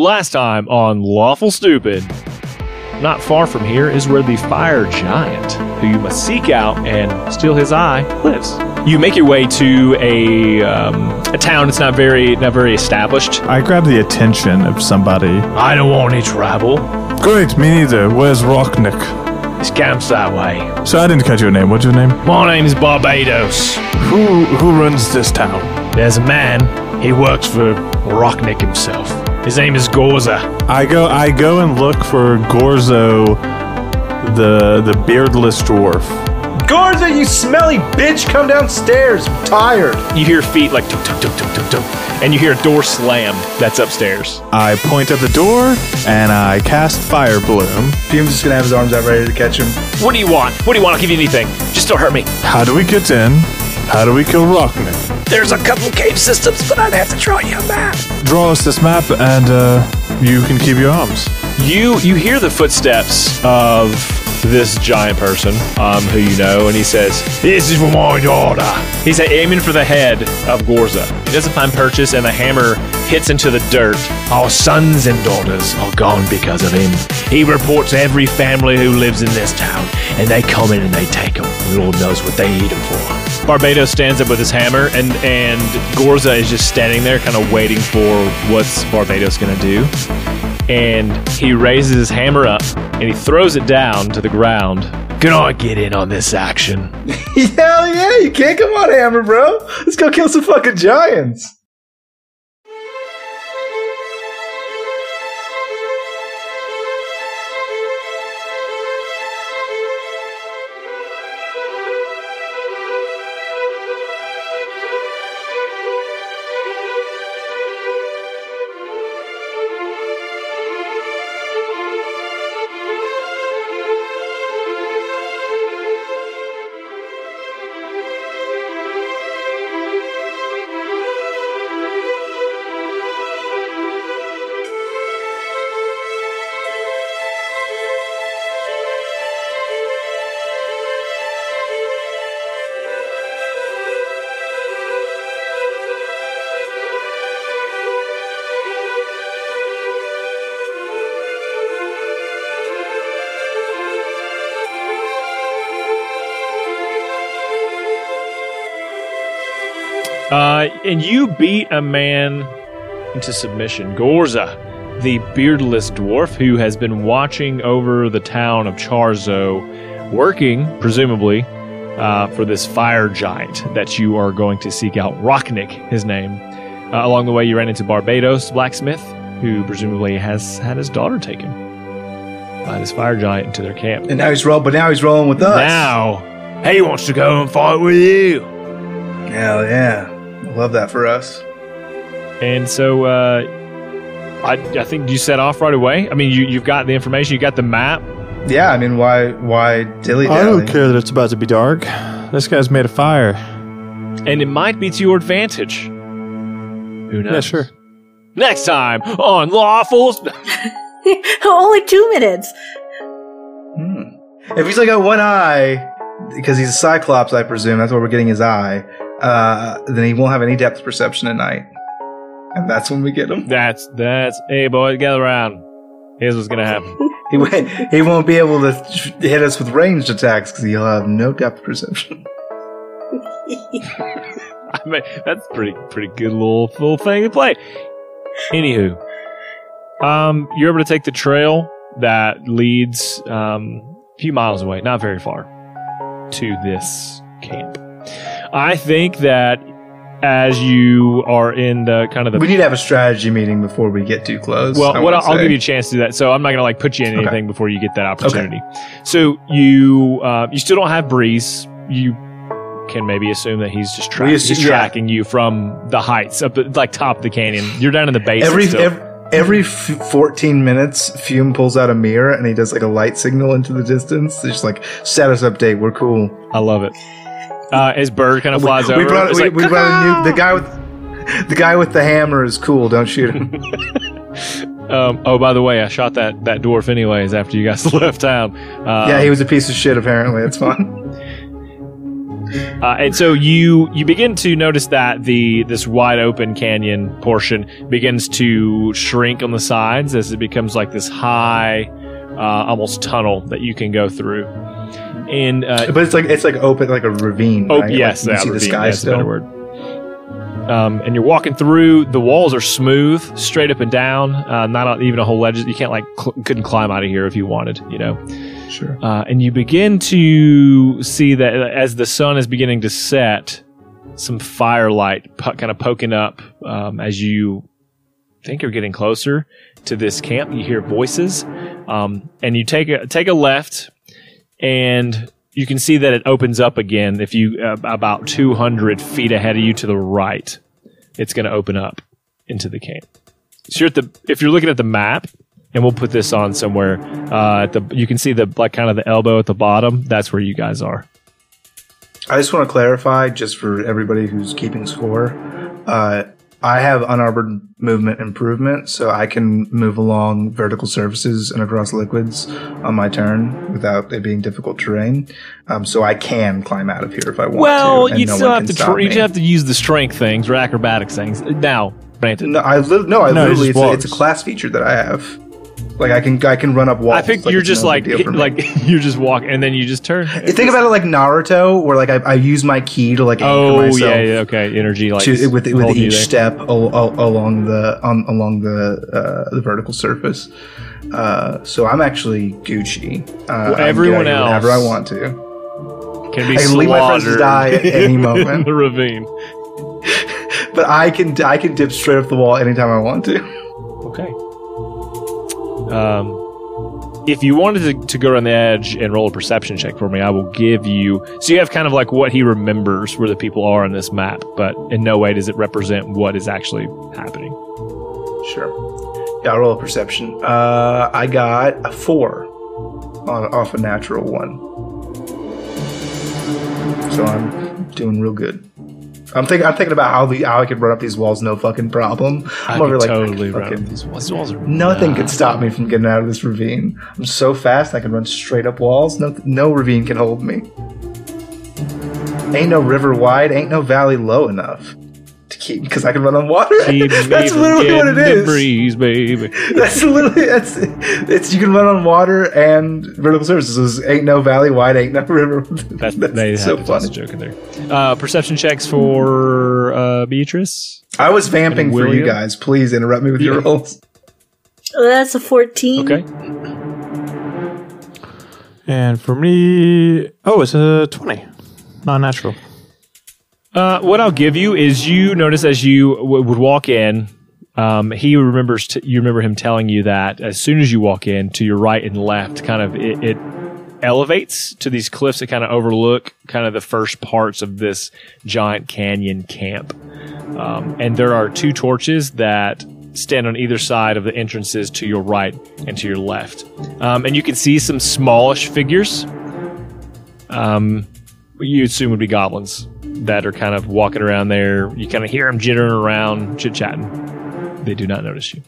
Last time on Lawful Stupid. Not far from here is where the fire giant, who you must seek out and steal his eye, lives. You make your way to a um, a town. It's not very not very established. I grab the attention of somebody. I don't want any trouble. Great, me neither. Where's Rocknick? This camp's that way. So I didn't catch your name. What's your name? My name is Barbados. Who who runs this town? There's a man. He works for Rocknick himself. His name is Gorza. I go I go and look for Gorzo, the the beardless dwarf. Gorza, you smelly bitch, come downstairs. I'm tired. You hear feet like tuk tuk tuk tuk tuk tuk, and you hear a door slam. That's upstairs. I point at the door and I cast Fire Bloom. Fume's just gonna have his arms out ready to catch him. What do you want? What do you want? I'll give you anything. Just don't hurt me. How do we get in? How do we kill Rockman? There's a couple cave systems, but I'd have to draw you a map. Draw us this map and uh, you can keep your arms. You you hear the footsteps of this giant person, um, who you know, and he says, "This is for my daughter." He's aiming for the head of Gorza. He doesn't find purchase, and the hammer hits into the dirt. Our sons and daughters are gone because of him. He reports every family who lives in this town, and they come in and they take him. Lord knows what they eat him for. Barbados stands up with his hammer, and and Gorza is just standing there, kind of waiting for what's Barbados gonna do and he raises his hammer up and he throws it down to the ground. Can I get in on this action? Hell yeah, you can't come on, Hammer, bro. Let's go kill some fucking giants. And you beat a man into submission. Gorza, the beardless dwarf who has been watching over the town of Charzo, working, presumably, uh, for this fire giant that you are going to seek out. Rocknick, his name. Uh, along the way, you ran into Barbados blacksmith, who presumably has had his daughter taken by this fire giant into their camp. And now he's roll, but now he's rolling with us. Now, he wants to go and fight with you. Hell yeah. Love that for us. And so, uh, I, I think you set off right away. I mean, you, you've got the information, you got the map. Yeah, I mean, why why dilly I don't dally? care that it's about to be dark. This guy's made a fire. and it might be to your advantage. Who knows? Yeah, sure. Next time on Lawful. Sp- Only two minutes. If he's like got one eye, because he's a cyclops, I presume that's where we're getting his eye. Uh, then he won't have any depth perception at night, and that's when we get him. That's that's. Hey, boys, gather around. Here's what's gonna happen. He won't- he won't be able to hit us with ranged attacks because he'll have no depth perception. I mean, that's pretty pretty good little little thing to play. Anywho, um, you're able to take the trail that leads um, a few miles away, not very far, to this camp. I think that as you are in the kind of the We need to have a strategy meeting before we get too close. Well, I what I'll, I'll give you a chance to do that. So I'm not gonna like put you in Okay. anything before you get that opportunity. So you uh, you still don't have breeze. You can maybe assume that he's just tra- We assume- he's yeah. tracking you from the heights up like top of the canyon. You're down in the base. every still. every, every f- 14 minutes, Fume pulls out a mirror and he does like a light signal into the distance. It's just like status update. We're cool. I love it. Uh, his bird kind of flies we over. brought, we, like, we brought a new the guy with the guy with the hammer is cool. Don't shoot him. um, oh, by the way, I shot that that dwarf anyways after you guys left town. Uh, yeah, he was a piece of shit. Apparently, it's fine. Uh, and so you you begin to notice that the this wide open canyon portion begins to shrink on the sides as it becomes like this high, uh, almost tunnel that you can go through. And uh, But it's like it's like open, like a ravine. Oh right? yes, like, you see the ravine, sky that's a still. word. Um, and you're walking through. The walls are smooth, straight up and down. Uh, not even a whole ledge. You can't like cl- couldn't climb out of here if you wanted. You know. Sure. Uh, and you begin to see that as the sun is beginning to set, some firelight po- kind of poking up um, as you think you're getting closer to this camp. You hear voices, um, and you take a take a left, and you can see that it opens up again. If you uh, about 200 feet ahead of you to the right, it's going to open up into the camp. So you're at the if you're looking at the map, and we'll put this on somewhere. Uh, at the you can see the like kind of the elbow at the bottom. That's where you guys are. I just want to clarify, just for everybody who's keeping score, uh, I have unarmored movement improvement, so I can move along vertical surfaces and across liquids on my turn without it being difficult terrain. Um, so I can climb out of here if I want Well, to. Well, you no still have to stop tr- you have to use the strength things or acrobatics things. Now, granted, No, I li- no, I No, literally just it's a, it's a class feature that I have. Like I can I can run up walls. I think Like, you're just no like big deal for me. like you're just walking and then you just turn. think about it like Naruto, where like I, I use my ki to like anchor Oh myself yeah, yeah, okay. Energy like to, with with each step al- al- along the on, along the uh, the vertical surface. Uh, so I'm actually Gucci. Uh, get everyone else- whenever I want to, can be I can leave my friends to slaughtered die at any in moment. the ravine. but I can I can dip straight up the wall anytime I want to. Um, if you wanted to, to go around the edge and roll a perception check for me, I will give you. So you have kind of like what he remembers where the people are on this map, but in no way does it represent what is actually happening. Sure. Yeah, I'll roll a perception. Uh, I got a four on off a natural one. So I'm doing real good. I'm thinking. I'm thinking about how the how I could run up these walls no fucking problem. I'm over like totally fucking- run these walls. These walls are Nothing could stop me from getting out of this ravine. I'm so fast. I can run straight up walls. No, no ravine can hold me. Ain't no river wide. Ain't no valley low enough to keep because I can run on water. Keep That's literally what it getting the is. breeze, baby. That's literally that's it's you can run on water and vertical surfaces. Ain't no valley wide, ain't no river. That's, That's they so had to toss a funny. joke in there. Uh, perception checks for uh, Beatrice. I was vamping for you guys. Please interrupt me with your rolls. Oh, that's a 14. Okay. And for me, oh, it's a 20. not natural. Uh, what I'll give you is you notice as you w- would walk in, um, he remembers. T- you remember him telling you that as soon as you walk in, to your right and left, kind of it, it elevates to these cliffs that kind of overlook kind of the first parts of this giant canyon camp. Um, and there are two torches that stand on either side of the entrances to your right and to your left. Um, and you can see some smallish figures. Um, you assume would be goblins that are kind of walking around there. You kind of hear them jittering around, chit chatting. They do not notice you.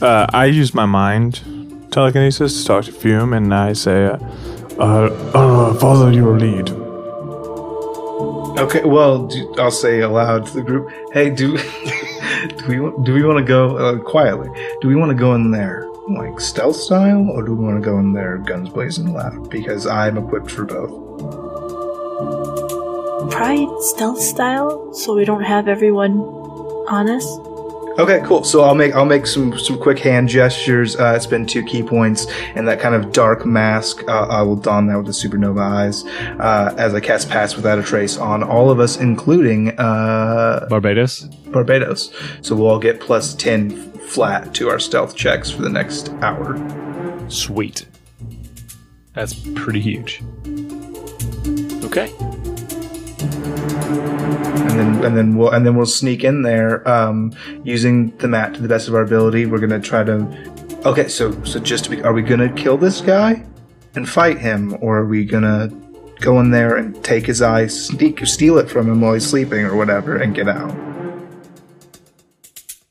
Uh, I use my mind telekinesis to talk to Fume, and I say, uh, uh, uh, follow your lead. Okay, well, do, I'll say aloud to the group. Hey, do do we want- do we want to go uh, quietly? Do we want to go in there like stealth style, or do we want to go in there guns blazing loud? Because I'm equipped for both. Probably stealth style, so we don't have everyone on us. Okay, cool. So I'll make I'll make some some quick hand gestures. Uh, spend two ki points, and that kind of dark mask. Uh, I will don that with the supernova eyes uh, as I cast Pass Without a Trace on all of us, including uh, Barbados. Barbados. So we'll all get plus ten flat to our stealth checks for the next hour. Sweet. That's pretty huge. Okay. and then and then we'll and then we'll sneak in there um, using the mat to the best of our ability. We're gonna try to. Okay, so so just to be, are we gonna kill this guy and fight him, or are we gonna go in there and take his eye, sneak, steal it from him while he's sleeping or whatever, and get out?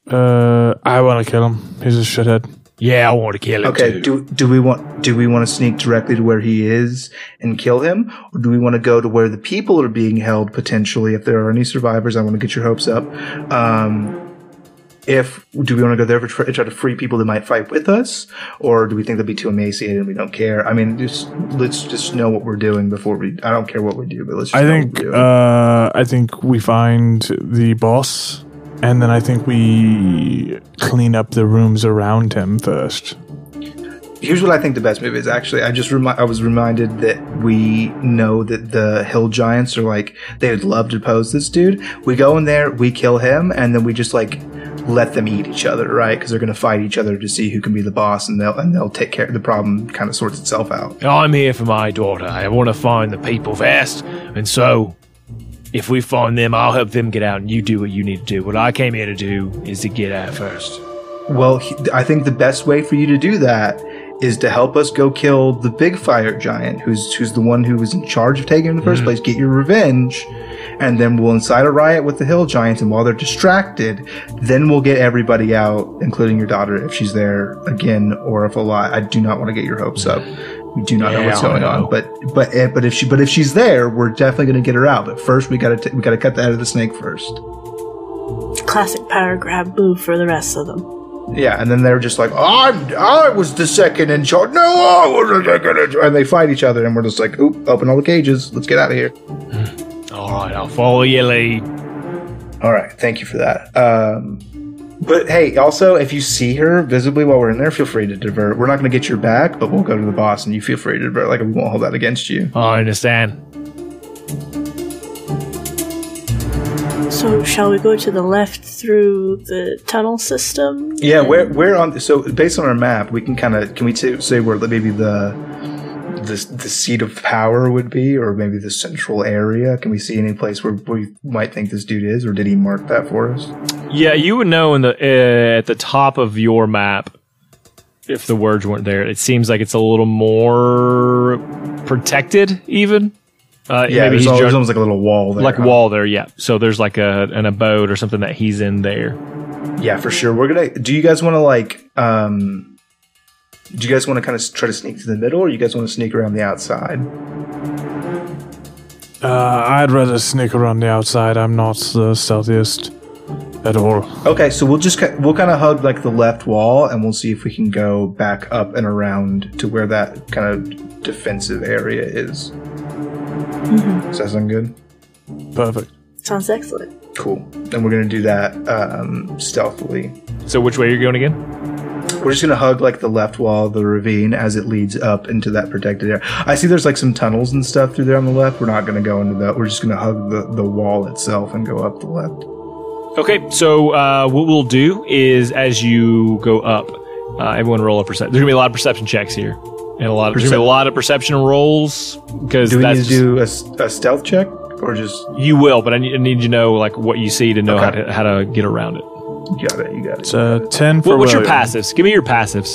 Uh, I want to kill him. He's a shithead. Yeah, I want to kill him Okay, too. do do we want do we want to sneak directly to where he is and kill him, or do we want to go to where the people are being held potentially? If there are any survivors, I want to get your hopes up. Um, if do we want to go there for try, try to free people that might fight with us, or do we think they'll be too emaciated and we don't care? I mean, just let's just know what we're doing before we. I don't care what we do, but let's. Just I know think what we're doing. uh, I think we find the boss, and then I think we clean up the rooms around him first. Here's what I think the best move is. Actually, I just remi- I was reminded that we know that the hill giants are like they would love to pose this dude. We go in there, we kill him, and then we just like let them eat each other, right? Because they're going to fight each other to see who can be the boss, and they'll and they'll take care. The problem kind of sorts itself out. I'm here for my daughter. I want to find the people fast, and so if we find them, I'll help them get out, and you do what you need to do. What I came here to do is to get out first. Well, he, I think the best way for you to do that is to help us go kill the big fire giant, who's who's the one who was in charge of taking him in the 1st mm. place. Get your revenge, and then we'll incite a riot with the hill giants. And while they're distracted, then we'll get everybody out, including your daughter, if she's there again or if alive. I do not want to get your hopes up. We do not know what's going know. on, but but eh, but if she but if she's there, we're definitely going to get her out. But first, we got to we got to cut the head of the snake first. Classic power grab move for the rest of them. Yeah, and then they're just like, I'm, I was the second in charge. No, I was the second in charge. And they fight each other, and we're just like, oop, open all the cages. Let's get out of here. All right, I'll follow your lead. All right, thank you for that. Um, but hey, also, if you see her visibly while we're in there, feel free to divert. We're not going to get your back, but we'll go to the boss, and you feel free to divert. Like, we won't hold that against you. Oh, I understand. So, shall we go to the left through the tunnel system? Yeah, we're we're on? So based on our map, we can kind of can we t- say where maybe the the the seat of power would be, or maybe the central area? Can we see any place where we might think this dude is, or did he mark that for us? Yeah, you would know in the uh, at the top of your map if the words weren't there. It seems like it's a little more protected, even. Uh, Yeah, maybe he's al- jug- almost like a little wall there. like a huh? wall there. Yeah, so there's like a an abode or something that he's in there. Yeah, for sure. We're gonna. Do you guys want to like? um Do you guys want to kind of try to sneak to the middle, or you guys want to sneak around the outside? Uh, I'd rather sneak around the outside. I'm not the stealthiest at all. Okay, so we'll just we'll kind of hug like the left wall, and we'll see if we can go back up and around to where that kind of defensive area is. Does that sound good? Perfect. Sounds excellent. Cool. And we're gonna do that um, stealthily. So which way are you're going again? We're just gonna hug like the left wall of the ravine as it leads up into that protected area. I see there's like some tunnels and stuff through there on the left. We're not gonna go into that. We're just gonna hug the, the wall itself and go up the left. Okay, so uh, what we'll do is as you go up, uh, everyone roll a perception. There's gonna be a lot of perception checks here, and a lot of be a lot of perception rolls because Do we need to do a, a stealth check or just you will, but I need, I need you to know like what you see to know how to how to get around it. You got it? You got it. It's uh, 10 for What, what's your William. passives? Give me your passives.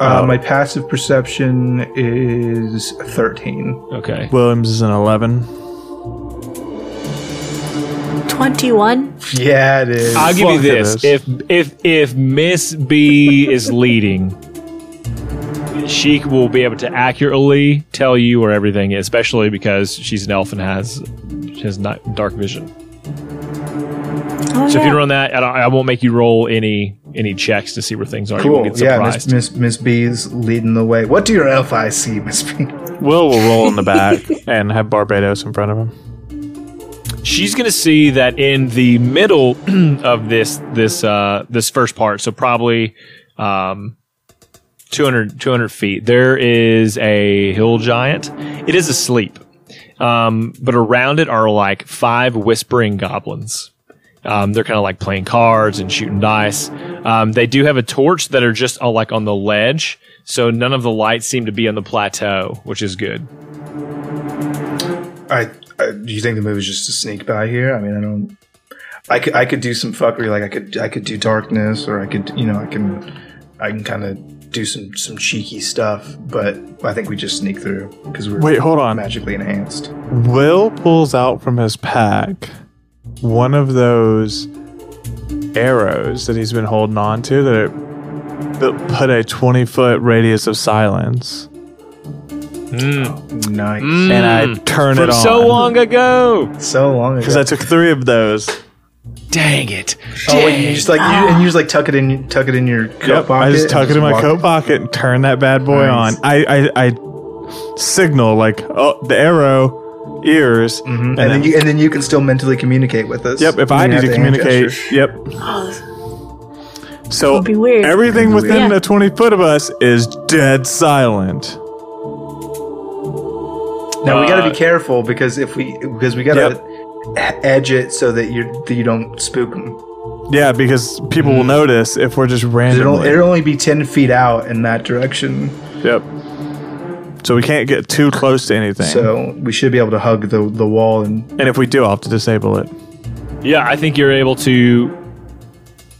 Uh, my passive perception is 13. Okay. Williams is an 11. 21? Yeah, it is. I'll give you Fuck it this. is. If if if Miss B is leading, she will be able to accurately tell you where everything is, especially because she's an elf and has she has not dark vision. Oh, So if you run that, I, don't, I won't make you roll any any checks to see where things are. You cool. won't get Yeah, Miss, surprised. Miss Miss B's leading the way. What do your elf eyes see, Miss B? Will will roll in the back and have Barbados in front of him. She's gonna see that in the middle of this this uh, this first part, so probably um, 200, 200 feet. There is a hill giant. It is asleep, um, but around it are like five whispering goblins. Um, they're kind of like playing cards and shooting dice. Um, they do have a torch that are just uh, like on the ledge, so none of the lights seem to be on the plateau, which is good. I, I do you think the move is just to sneak by here? I mean, I don't. I could I could do some fuckery, like I could I could do darkness, or I could you know I can I can kind of do some some cheeky stuff, but I think we just sneak through because we're Wait, hold on. magically enhanced. Will pulls out from his pack one of those arrows that he's been holding on to that it but put a 20 foot radius of silence. Hmm. Nice. Hmm. And I turn From it on. so long ago. So long ago. Because I took three of those. Dang it. oh, wait, you just like you, and you just like tuck it in, tuck it in your coat Yep, pocket. I just tuck it in my walk- coat pocket and turn that bad boy Nice. on. I, I, I signal like, oh, the arrow, ears. Mhm. And, then you and then you can still mentally communicate with us. Yep, if I need to communicate, gesture. yep. So It'll be weird. everything within Yeah. the 20 foot of us is dead silent. Now we got to Uh, be careful because if we because we got to edge it so that you that you don't spook them. Yeah, because people will notice if we're just It'll, randomly. it'll only be ten feet out in that direction, Yep. So we can't get too close to anything. so we should be able to hug the the wall and and if we do, I'll have to disable it. Yeah, I think you're able to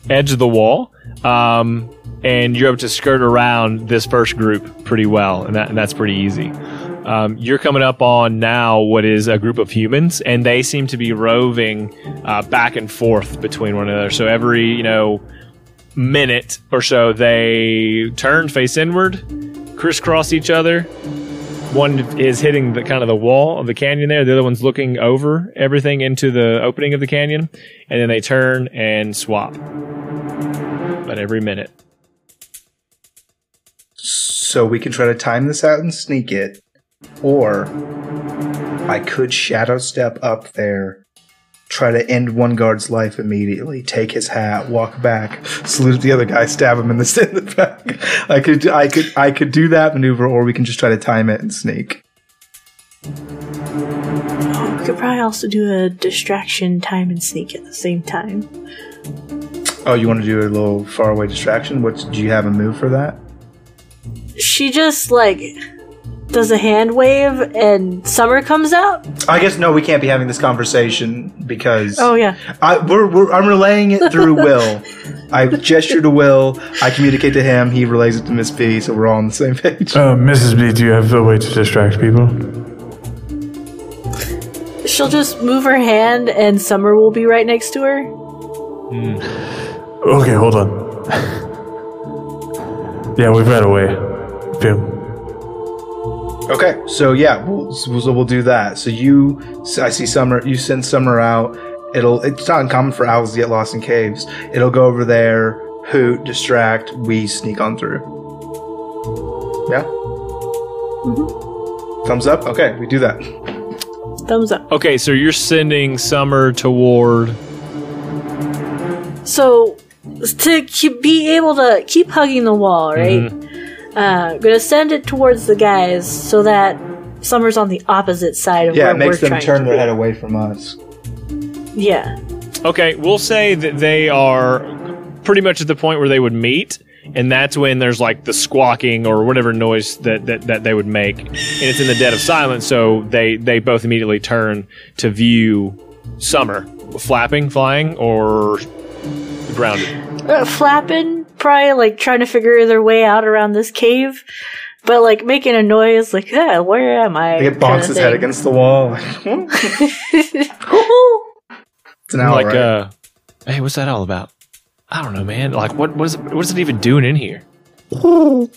edge the wall, um, and you're able to skirt around this first group pretty well, and, that, and that's pretty easy. Um, you're coming up on now what is a group of humans, and they seem to be roving uh, back and forth between one another. So every you know minute or so, they turn face inward, crisscross each other, one is hitting the kind of the wall of the canyon there. The other one's looking over everything into the opening of the canyon, and then they turn and swap. But every minute. so we can try to time this out and sneak it, or I could shadow step up there. Try to end one guard's life immediately. Take his hat, walk back, salute the other guy, stab him in the, in the back. I could, I could, I could do that maneuver, or we can just try to time it and sneak. we could probably also do a distraction time and sneak at the same time. Oh, you want to do a little faraway distraction? What do you have a move for that? She just like does a hand wave and Summer comes out. I guess no, we can't be having this conversation because Oh yeah. I, we're, we're, I'm relaying it through Will. I gesture to Will. I communicate to him. He relays it to Miss B. So we're all on the same page. Uh, Mrs. B, do you have a way to distract people? She'll just move her hand and Summer will be right next to her. Okay, hold on. yeah, we've got a way. Boom. Okay, so yeah, we'll, so we'll do that. So you, I see Summer. You send Summer out. It'll. It's not uncommon for owls to get lost in caves. It'll go over there, hoot, distract. We sneak on through. Yeah. Mm-hmm. Thumbs up. Okay, we do that. Thumbs up. Okay, so you're sending Summer toward. So to keep, be able to keep hugging the wall, right? Mm-hmm. Uh, gonna send it towards the guys so that Summer's on the opposite side of Yeah, where it makes we're them trying turn to their be. head away from us. Yeah. Okay, we'll say that they are pretty much at the point where they would meet, and that's when there's like the squawking or whatever noise that, that, that they would make, and it's in the dead of silence. So they they both immediately turn to view Summer flapping, flying, or grounded. Uh, flapping, probably like trying to figure their way out around this cave, but like making a noise, like, yeah, where am I? It bonks his head against the wall. it's an owl, like, right? uh, hey, what's that all about? I don't know, man. Like, what what is it, what is it even doing in here?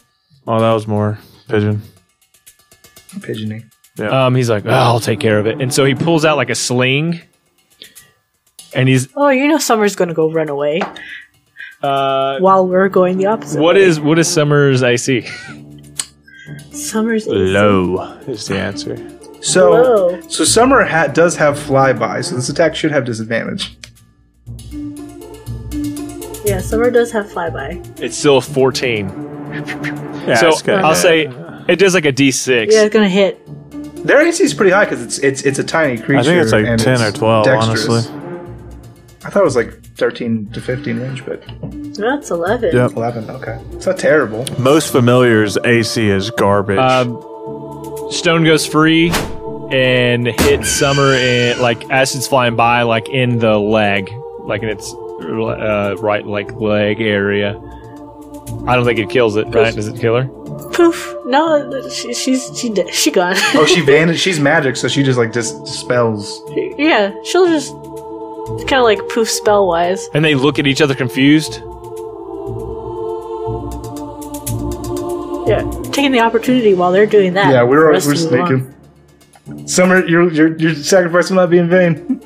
Oh, that was more pigeon. Pigeony. Um, he's like, oh, I'll take care of it, and so he pulls out like a sling, and he's oh, you know Summer's gonna go run away uh, while we're going the opposite. what way. is what is Summer's AC? Summer's Low is the answer. So, Whoa. so Summer hat does have flyby, so this attack should have disadvantage. Yeah, Summer does have flyby. It's still a 14. Yeah, so. I'll say it does like a D6. Yeah, it's gonna hit. Their AC is pretty high because it's it's it's a tiny creature. I think it's like 10 or 12, dexterous. honestly. I thought it was like thirteen to fifteen range, but That's eleven. Yep. eleven. Okay, it's not terrible. Most familiars AC is garbage. Um, Stone goes free and hits Summer in like as it's flying by, like in the leg, like in its uh, right like leg area. I don't think it kills it, right? Does it kill her? Poof. No, she, she's she did. She gone. Oh, she vanished. She's magic, so she just like dis- dispels. yeah, she'll just kind of like poof spell wise. And they look at each other confused. yeah, taking the opportunity while they're doing that. Yeah, we're for we're us to move on. sneaking. Summer, your your your sacrifice will not be in vain.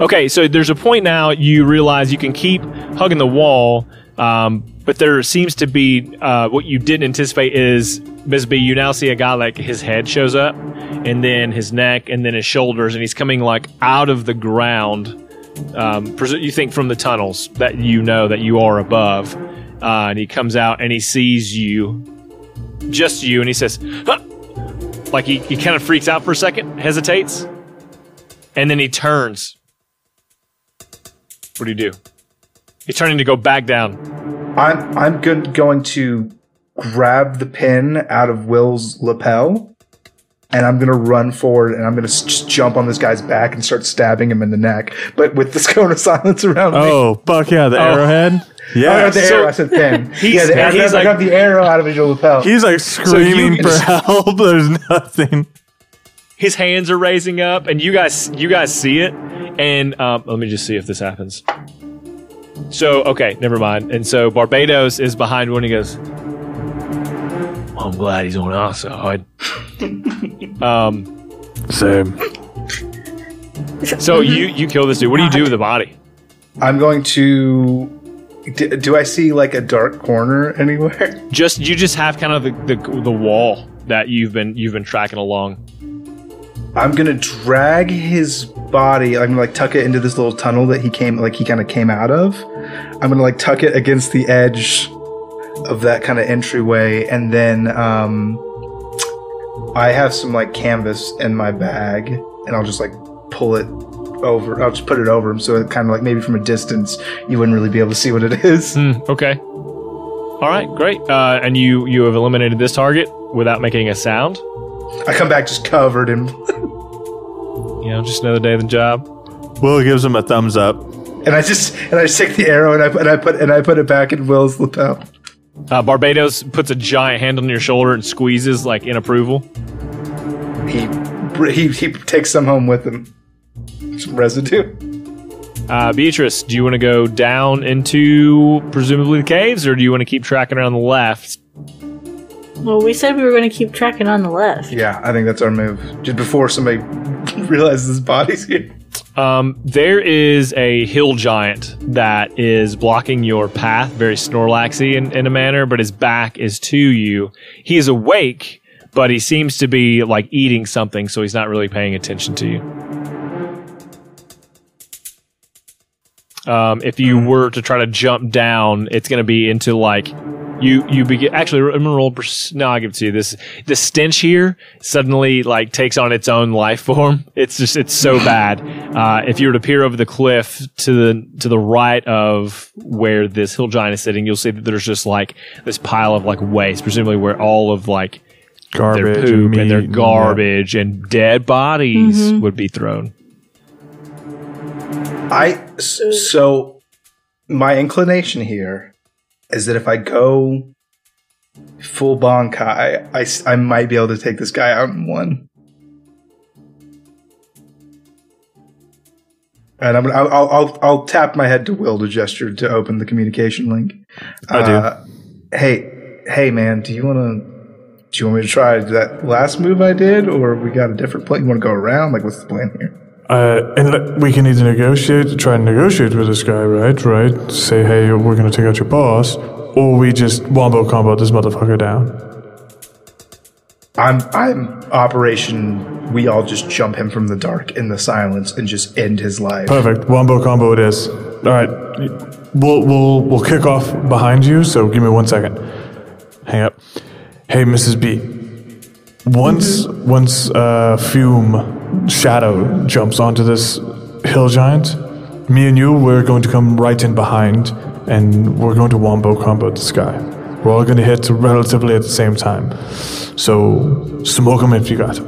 Okay, so there's a point now you realize you can keep hugging the wall, um, but there seems to be uh, what you didn't anticipate is Ms. B. You now see a guy like his head shows up, and then his neck, and then his shoulders, and he's coming like out of the ground. Um, you think from the tunnels that you know that you are above, uh, and he comes out and he sees you, just you, and he says, huh! like he, he kind of freaks out for a second, hesitates, and then he turns. What do you do? He's turning to go back down. I'm I'm go- going to grab the pin out of Will's lapel, and I'm gonna run forward, and I'm gonna just jump on this guy's back and start stabbing him in the neck, but with this cone of silence around me. Oh, fuck yeah, the arrowhead. Oh, Yeah. not the so- arrow. I said pin. yeah, the arrow, he's I like- got the arrow out of his lapel. He's like screaming can for help. There's nothing. His hands are raising up, and you guys you guys see it. And um, let me just see if this happens. So okay, never mind. And so Barbados is behind one. He goes, "I'm glad he's on our side." um. Same. So you you kill this dude. What do you do with the body? I'm going to. Do, do I see like a dark corner anywhere? Just you just have kind of the, the the wall that you've been you've been tracking along. I'm gonna drag his body. I'm gonna like tuck it into this little tunnel that he came, like he kind of came out of. I'm gonna like tuck it against the edge of that kind of entryway, and then um, I have some like canvas in my bag, and I'll just like pull it over. I'll just put it over him, so it kind of like maybe from a distance you wouldn't really be able to see what it is. Hmm, okay. All right, great. Uh, and you you have eliminated this target without making a sound. I come back just covered in, You know, just another day of the job. Will gives him a thumbs up. and I just and I just take the arrow and I put and I put and I put it back in Will's lapel. Uh, Barbados puts a giant hand on your shoulder and squeezes like in approval. He he he takes some home with him. Some residue. Uh, Beatrice, do you want to go down into presumably the caves, or do you want to keep tracking around the left? Well, we said we were going to keep tracking on the left. Yeah, I think that's our move. Just before somebody realizes his body's here. Um, there is a hill giant that is blocking your path, very Snorlaxy in, in a manner, but his back is to you. He is awake, but he seems to be like eating something, so he's not really paying attention to you. Um, if you were to try to jump down, it's going to be into like you you begin. Actually, I'm gonna roll. pers- No, I give it to you. This the stench here suddenly like takes on its own life form. It's just it's so bad. Uh, if you were to peer over the cliff to the to the right of where this hill giant is sitting, you'll see that there's just like this pile of like waste, presumably where all of like Garbage their and poop and, their meat and- garbage and dead bodies would be thrown. I s- so my inclination here is that if I go full Bankai, I, I might be able to take this guy out in one. And I'm gonna, I'll, I'll, I'll, I'll tap my head to Will to gesture to open the communication link. I do. Uh, hey, hey, man, do you want to? Do you want me to try that last move I did, or we got a different plan? You want to go around? Like, what's the plan here? Uh, and we can either negotiate, try and negotiate with this guy, right? Right? Say, hey, we're gonna take out your boss, or we just wombo combo this motherfucker down. I'm I'm Operation. We all just jump him from the dark in the silence and just end his life. Perfect. Wombo combo it is. All right. We'll we'll we'll kick off behind you. So give me one second. Hang up. Hey, Mrs. B. Once once uh, Fume Shadow jumps onto this hill giant, me and you we're going to come right in behind, and we're going to wombo combo this guy. We're all going to hit relatively at the same time. So smoke him if you got him.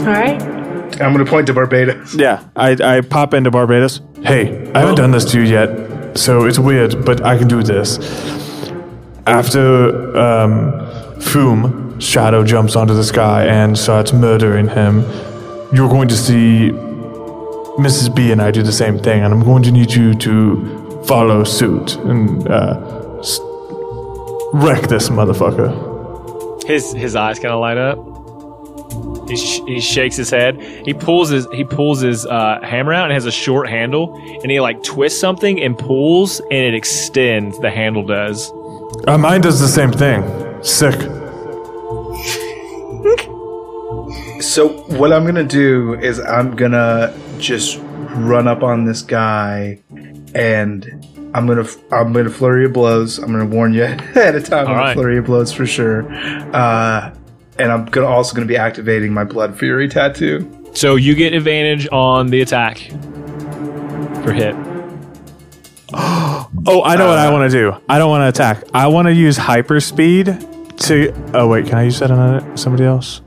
All right. I'm going to point to Barbados. Yeah, I, I pop into Barbados. Hey, I haven't done this to you yet, so it's weird, but I can do this. After um, Fume, Shadow jumps onto the sky and starts murdering him, you're going to see Mrs. B and I do the same thing, and I'm going to need you to follow suit and uh, s- wreck this motherfucker. His his eyes kind of light up. He, sh- he shakes his head. He pulls his he pulls his uh, hammer out and has a short handle, and he like twists something and pulls, and it extends. The handle does. Uh, mine does the same thing. Sick. So what I'm gonna do is I'm gonna just run up on this guy, and I'm gonna I'm gonna flurry of blows. I'm gonna warn you ahead of time. I'm gonna right. flurry of blows for sure. Uh, and I'm gonna also gonna be activating my blood fury tattoo. So you get advantage on the attack for hit. Oh, I know what I want to do. I don't want to attack. I want to use hyperspeed to. Oh wait, can I use that on somebody else?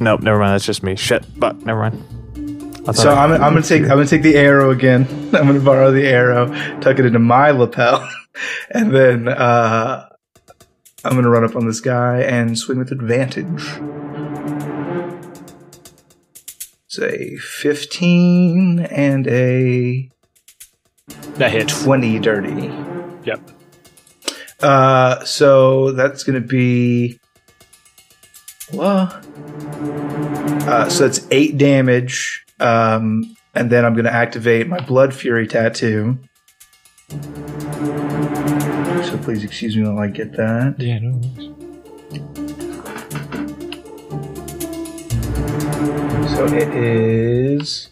Nope, never mind. That's just me. Shit, but never mind. So I- I'm, I'm gonna take I'm gonna take the arrow again. I'm gonna borrow the arrow, tuck it into my lapel, and then uh, I'm gonna run up on this guy and swing with advantage. It's a 15 and a That hit. 20 dirty. Yep. Uh, so that's gonna be well. Uh, so that's eight damage, um, and then I'm gonna activate my blood fury tattoo. So please excuse me while I get that. Yeah. No. So it is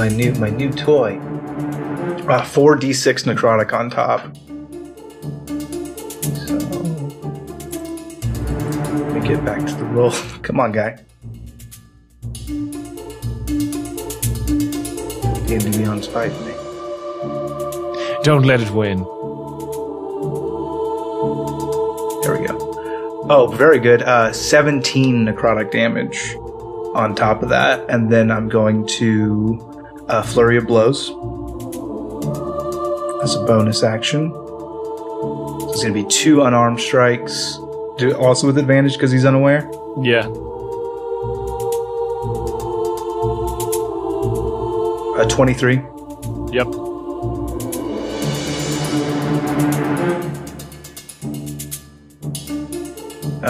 my new my new toy. Uh, four d six necrotic on top. So let me get back to the roll. Come on, guy. D&D spite me. Don't let it win. There we go. Oh, very good. Uh, 17 necrotic damage on top of that. And then I'm going to uh, Flurry of Blows as a bonus action. So it's going to be two unarmed strikes. Do also with advantage because he's unaware. Yeah. A 23. Yep.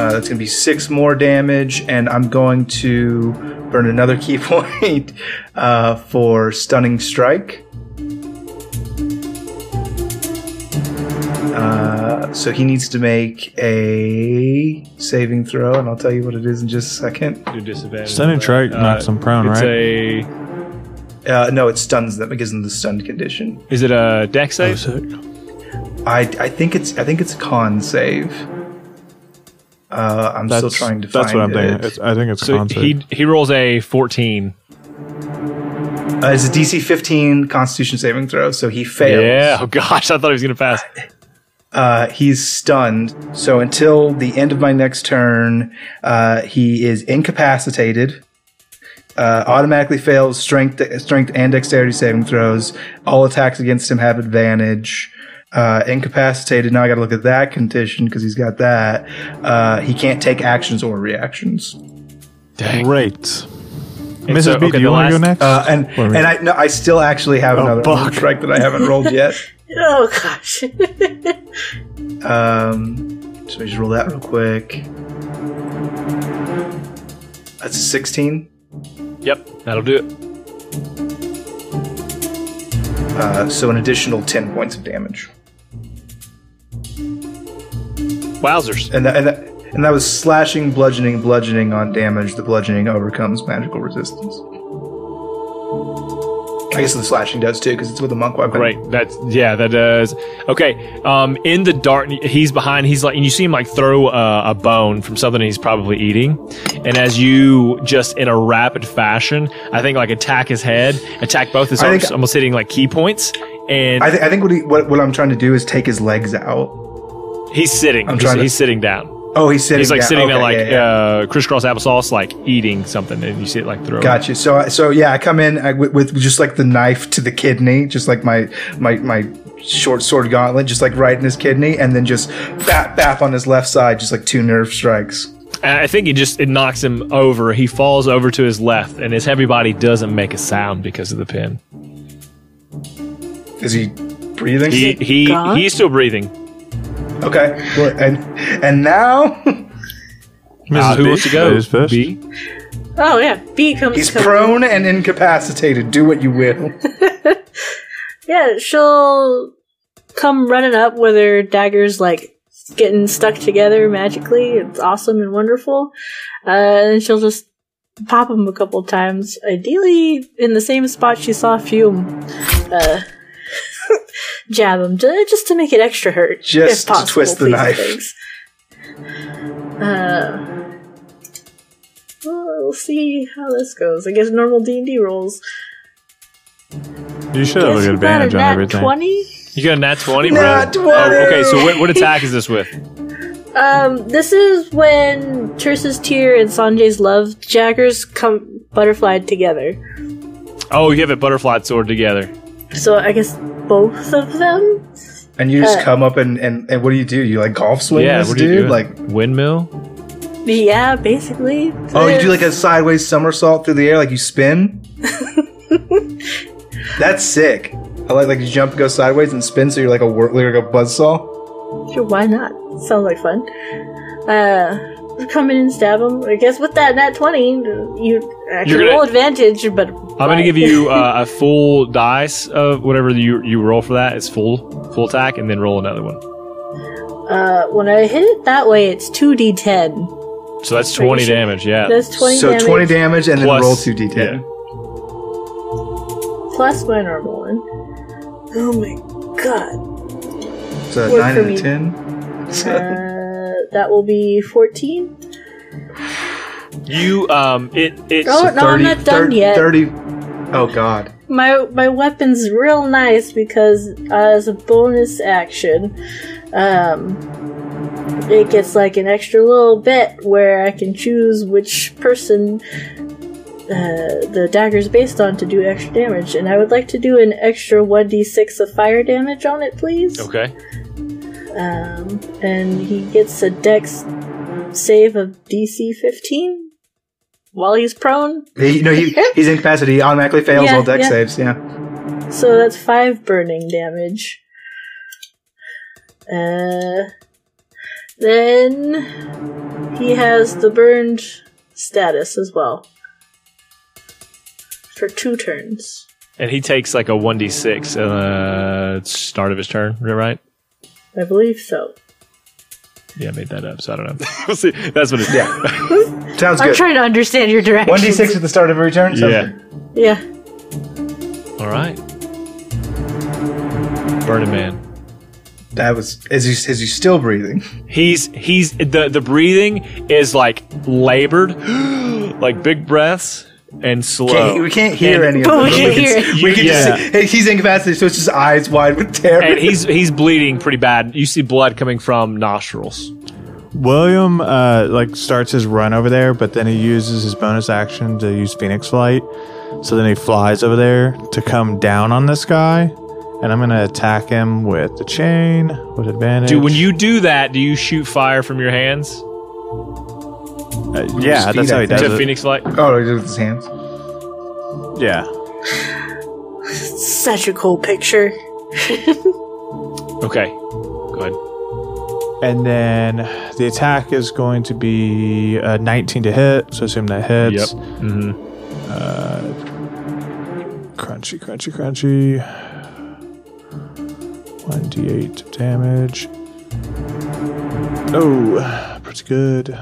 Uh, that's going to be six more damage, and I'm going to burn another ki point uh, for stunning strike. Uh, so he needs to make a saving throw, and I'll tell you what it is in just a second. Do disadvantage. Stunning strike knocks him prone, it's right? a. Uh, no, it stuns them. It gives them the stunned condition. Is it a deck Oh, save? sick. I, I think it's I think it's a con save. Uh, I'm still trying to find That's what I'm it. thinking. It's, I think it's so concept. he he rolls a 14. Uh, it's a DC 15 Constitution saving throw, so he fails. Yeah. Oh gosh, I thought he was gonna pass. Uh, he's stunned. So until the end of my next turn, uh, he is incapacitated. Uh, automatically fails strength, strength and dexterity saving throws. All attacks against him have advantage. Uh, incapacitated. Now I got to look at that condition because he's got that. Uh, he can't take actions or reactions. Dang. Great. And Mrs. so, B, okay, do you want to go next? Uh, and and I no, I still actually have another fuck. strike that I haven't rolled yet. Oh gosh. Um, so let me just roll that real quick. That's a 16. Yep, that'll do it. Uh, so an additional 10 points of damage. Wowzers. And that, and, that, and that was slashing, bludgeoning, bludgeoning on damage. The bludgeoning overcomes magical resistance. I guess the slashing does too, because it's with a monk weapon. Great. That's yeah. That does. Okay. Um, in the dark, he's behind. He's like, and you see him like throw a, a bone from something he's probably eating, and as you just in a rapid fashion, I think like attack his head, attack both his I arms, think- almost hitting like key points, and I, th- I think what, he, what what I'm trying to do is take his legs out. He's sitting. I'm He's, to- he's sitting down. Oh, he's sitting. He's like down. sitting there like yeah, yeah. Uh, crisscross applesauce, like eating something, and you see it like throw. Gotcha. So, so yeah, I come in I, with, with just like the knife to the kidney, just like my my my short sword gauntlet, just like right in his kidney, and then just bap bap on his left side, just like two nerve strikes. And I think it just it knocks him over. He falls over to his left, and his heavy body doesn't make a sound because of the pin. Is he breathing? He he he's still breathing. Okay. Well, And and now Uh, who B, wants to go? ladies first. B. Oh yeah, B comes. he's comes prone and incapacitated. Do what you will. Yeah, she'll come running up with her daggers like getting stuck together magically. It's awesome and wonderful. Uh, and she'll just pop them a couple times, ideally in the same spot she saw Fume. Uh, jab him just to make it extra hurt. Just if to twist the knife. thanks. Uh, well, we'll see how this goes. I guess normal D and D rolls. You should have Guess a you good advantage on everything. Twenty. You got a nat twenty, bro. Nat 20! Oh, okay, so what, what attack is this with? Um, this is when Tersa's Tear and Sanjay's Love Jaggers come butterflied together. Oh, you have a butterfly sword together. So I guess both of them? And you just Uh, come up and, and and what do you do? You like golf swing yeah, this what do you dude? Like windmill. Yeah, basically. oh, you do like a sideways somersault through the air, like you spin. That's sick. I like like you jump, and go sideways, and spin, so you're like a wor- like a buzzsaw. Sure, why not? Sounds like fun. Uh, come in and stab him. I guess with that nat 20, you actually gonna- roll advantage, but. I'm gonna give you uh, a full dice of whatever you you roll for that. It's full full attack, and then roll another one. Uh, when I hit it that way, it's 2d10. So that's 20 sure? damage. Yeah. That's 20 so damage. twenty damage, and Plus- then roll two d10. yeah. plus my normal one. Oh my god. So Work nine and a me. ten. Uh, that will be 14. You um it it's Oh, no, I'm not done yet. Thirty. Oh god. My my weapon's real nice because uh, as a bonus action, um, it gets like an extra little bit where I can choose which person uh, the dagger's based on to do extra damage, and I would like to do an extra one d six of fire damage on it, please. okay. Um, and he gets a Dex save of DC fifteen while he's prone. He, no, he, he's incapacitated. He automatically fails Yeah, all dex yeah. saves. Yeah. So that's five burning damage. Uh, then he has the burned status as well for two turns. And he takes like a 1d6 uh start of his turn, right? I believe so. Yeah, I made that up, so I don't know. we'll see. That's what it's Yeah. Sounds good. I'm good. trying to understand your direction. One d six at the start of every turn. Sounds Yeah. good. Yeah. All right. Burning Man. That was is he is he still breathing? He's he's the the breathing is like labored, like big breaths and slow. Can't, we can't hear And- any of But it. we can can hear it. We can Yeah. just see hey, he's incapacitated, so it's just eyes wide with terror. and he's he's bleeding pretty bad. You see blood coming from nostrils. William uh, like starts his run over there, but then he uses his bonus action to use Phoenix Flight. So then he flies over there to come down on this guy, and I'm gonna attack him with the chain with advantage. Dude, when you do that, do you shoot fire from your hands Uh, yeah, Speed, that's how I he think. does to it. Phoenix Flight? oh, he did it with his hands. Yeah, Such a cool picture. Okay, go ahead. and then the attack is going to be uh, 19 to hit. So assume that hits. Yep. hmm Crunchy, crunchy, crunchy. 1d8 damage. Oh, pretty good.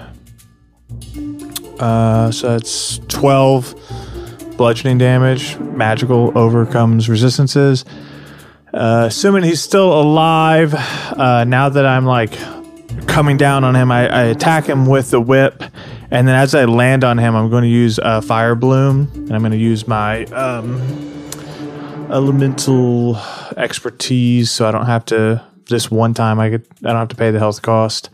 Uh, so that's 12 bludgeoning damage. Magical overcomes resistances. Uh, assuming he's still alive, uh, now that I'm like coming down on him, I, I attack him with the whip. And then as I land on him, I'm going to use uh, Fire Bloom. And I'm going to use my um, elemental expertise so I don't have to. This one time, I could I don't have to pay the health cost.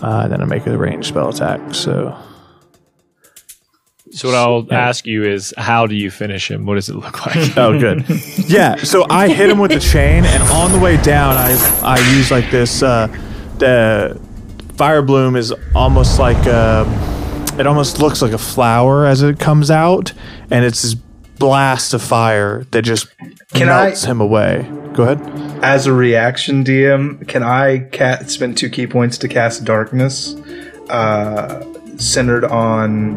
Uh, then I make a ranged spell attack. So So what I'll ask you is, how do you finish him? What does it look like? Oh, good. yeah. So I hit him with the chain, and on the way down, I I use like this. Uh, the fire bloom is almost like uh it almost looks like a flower as it comes out, and it's this blast of fire that just Can I- melts him away. Go ahead. as a reaction, DM, can I ca- spend two ki points to cast darkness, uh, centered on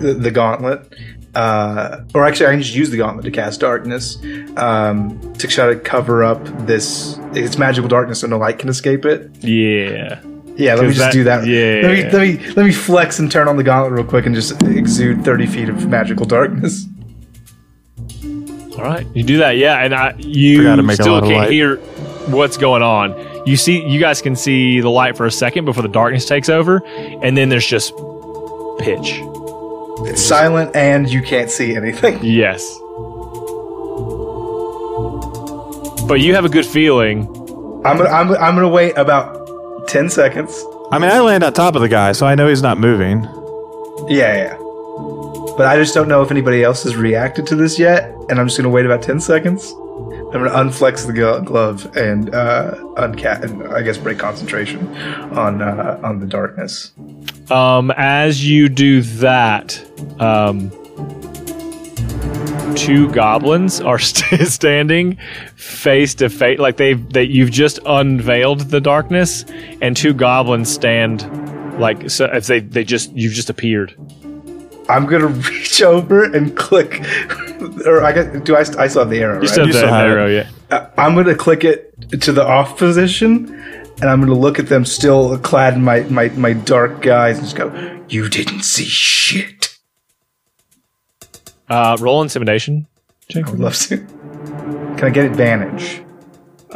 the, the gauntlet? Uh, or actually, I can just use the gauntlet to cast darkness um, to try to cover up this. It's magical darkness, so no light can escape it. Yeah. Yeah, let me just that- do that. yeah. Let me let me let me flex and turn on the gauntlet real quick and just exude thirty feet of magical darkness. All right, you do that, yeah, and I, you make still can't light. hear what's going on. You see, you guys can see the light for a second before the darkness takes over, and then there's just pitch. It's silent and you can't see anything. Yes, but you have a good feeling. I'm gonna I'm, I'm gonna wait about ten seconds. I mean, I land on top of the guy, so I know he's not moving. Yeah, yeah. But I just don't know if anybody else has reacted to this yet, and I'm just gonna wait about ten seconds. I'm gonna unflex the glove and uh, uncat and I guess break concentration on uh, on the darkness. Um, as you do that, um, two goblins are st- standing face to face, like they've that you've just unveiled the darkness, and two goblins stand like so if they they just you've just appeared. I'm gonna reach over and click, or I guess do I? st- I still have the arrow, You right? still have the still have it. arrow, yeah. Uh, I'm gonna click it to the off position, and I'm gonna look at them still clad in my my, my dark guise and just go, "You didn't see shit." Uh, roll intimidation. Check. I would love to. Can I get advantage?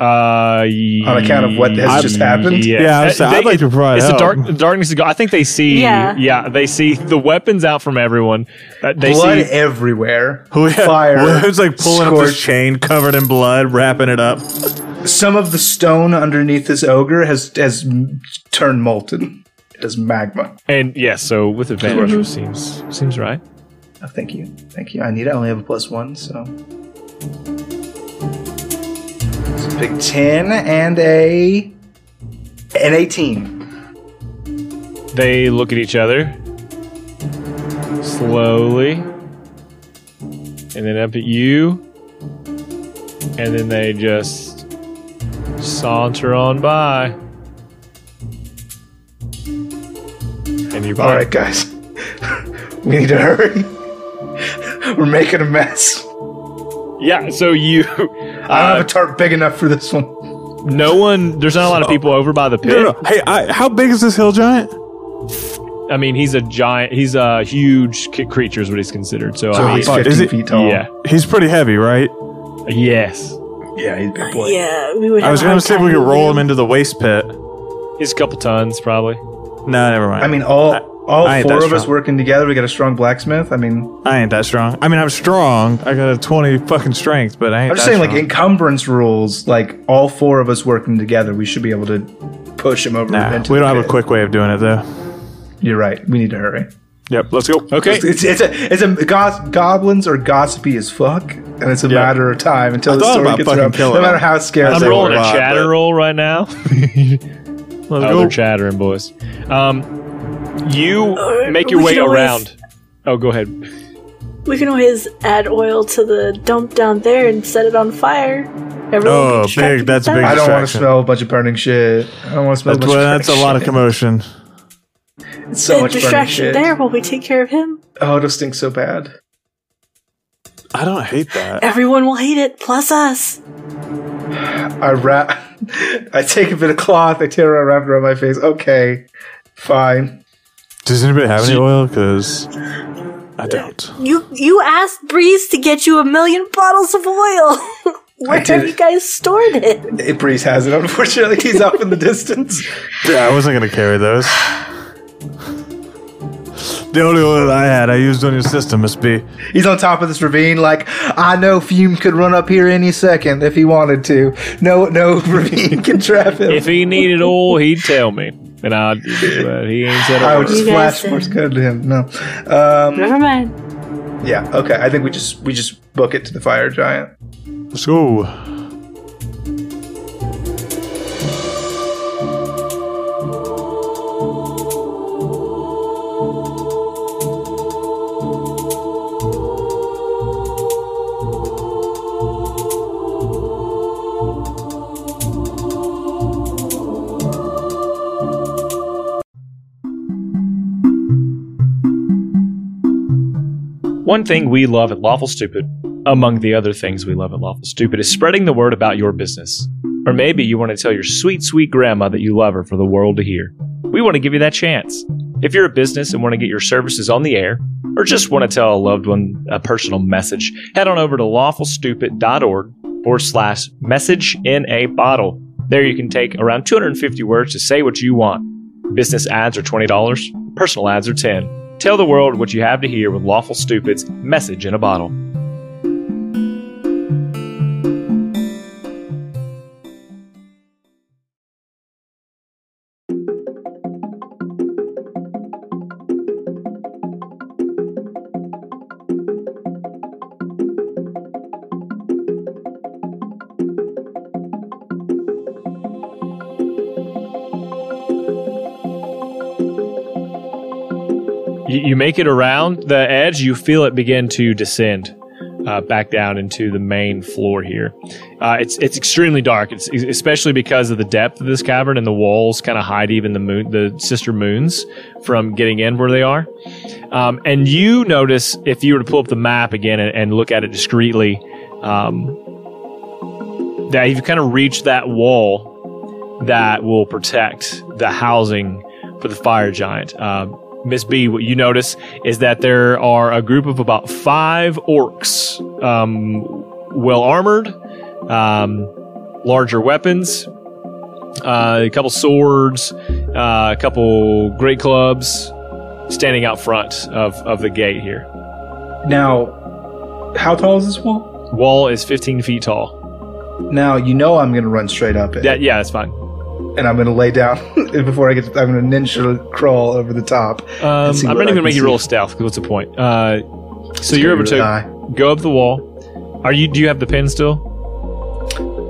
Uh, On account of what has just happened? Yeah, Yeah, I was- Uh, I'd like to provide It's the help. dark. The darkness is. Go- I think they see. Yeah. yeah, they see the weapons out from everyone. Uh, they Blood see Who- everywhere. Fire. Who's like pulling up his chain covered in blood, wrapping it up? Some of the stone underneath this ogre has has turned molten. as magma. And yes, so with advantage seems seems right. Oh, thank you, thank you. I need. I only have a plus one, so. Big ten and a an eighteen. They look at each other slowly, and then up at you, and then they just saunter on by. And you All right, guys, we need to hurry. We're making a mess. Yeah, so you. I don't Uh, have a tarp big enough for this one. no one. There's not a lot of people over by the pit. No, no, no. Hey, I, how big is this hill giant? I mean, he's a giant. He's a huge ki- creature, is what he's considered. So, So I mean, he's fuck, is 15 it- feet tall. yeah, He's pretty heavy, right? yes, yeah, he's a big boy. Yeah, we would. I was a gonna hard see if time we could roll him into the waste pit. he's a couple tons probably. No, never mind. I mean, all all I ain't four that of us strong. working together, we got a strong blacksmith. I mean, I ain't that strong. I mean, I'm strong. I got a 20 fucking strength, but I ain't I'm just that saying, like strong. encumbrance rules, like all four of us working together, we should be able to push him over. Nah, into we the don't have a pit. quick way of doing it, though. You're right. We need to hurry. Yep, let's go. Okay, It's it's a it's a gos- goblins are gossipy as fuck, and it's a Yeah. matter of time until I the thought story about gets fucking around. killing No matter them. how scared I'm they rolling were. a lot, chatter but- roll right now. Let's oh, go. they're chattering, boys. Um, you Uh, make your way can always- around. Oh, go ahead. We can always add oil to the dump down there and set it on fire. Everyone Oh, will be distracted big- that's with big. I don't want to smell a bunch of burning shit. I don't want to smell That's, a bunch well, of that's a lot of commotion. It's so The much burning distraction shit. there while we take care of him. Oh, it'll stink so bad. I don't hate that. Everyone will hate it, plus us. I wrap. I take a bit of cloth. I tear it around, wrap it around my face. Okay, fine. Does anybody have any oil? Because I don't. You you asked Breeze to get you a million bottles of oil. Where I have you guys stored it? It, Breeze has it. Unfortunately, he's up in the distance. Yeah, I wasn't gonna carry those. The only oil I had, I used on your system, Miss B. He's on top of this ravine. Like I know, Fume could run up here any second if he wanted to. No, no ravine can trap him. If he needed oil, he'd tell me, and I'd. But he ain't said I a would just flash Morse did. code to him. No. Um, Never mind. yeah. Okay. I think we just we just book it to the fire giant. Let's go. One thing we love at Lawful Stupid, among the other things we love at Lawful Stupid, is spreading the word about your business. Or maybe you want to tell your sweet, sweet grandma that you love her for the world to hear. We want to give you that chance. If you're a business and want to get your services on the air, or just want to tell a loved one a personal message, head on over to lawfulstupid.org forward slash message in a bottle. There you can take around 250 words to say what you want. Business ads are $20, personal ads are 10 Tell the world what you have to hear with Lawful Stupid's message in a bottle. You, make it around the edge, you feel it begin to descend. Uh, back down into the main floor here. Uh, it's it's extremely dark. It's especially because of the depth of this cavern and the walls kind of hide even the moon, the sister moons, from getting in where they are. Um, and you notice if you were to pull up the map again and, and look at it discreetly, um, that you've kind of reached that wall that will protect the housing for the fire giant. Uh, Miss B, what you notice is that there are a group of about five orcs, um, well armored, um, larger weapons, uh, a couple swords, uh, a couple great clubs, standing out front of, of the gate here. Now, how tall is this wall? Wall is 15 feet tall. Now, you know I'm going to run straight up it. Yeah, yeah, that's fine and I'm going to lay down before I get. To, I'm going to ninja crawl over the top. Um, I'm not even going to make you roll stealth because what's the point? Uh, so you're able to die. go up the wall. Are you? Do you have the pin still?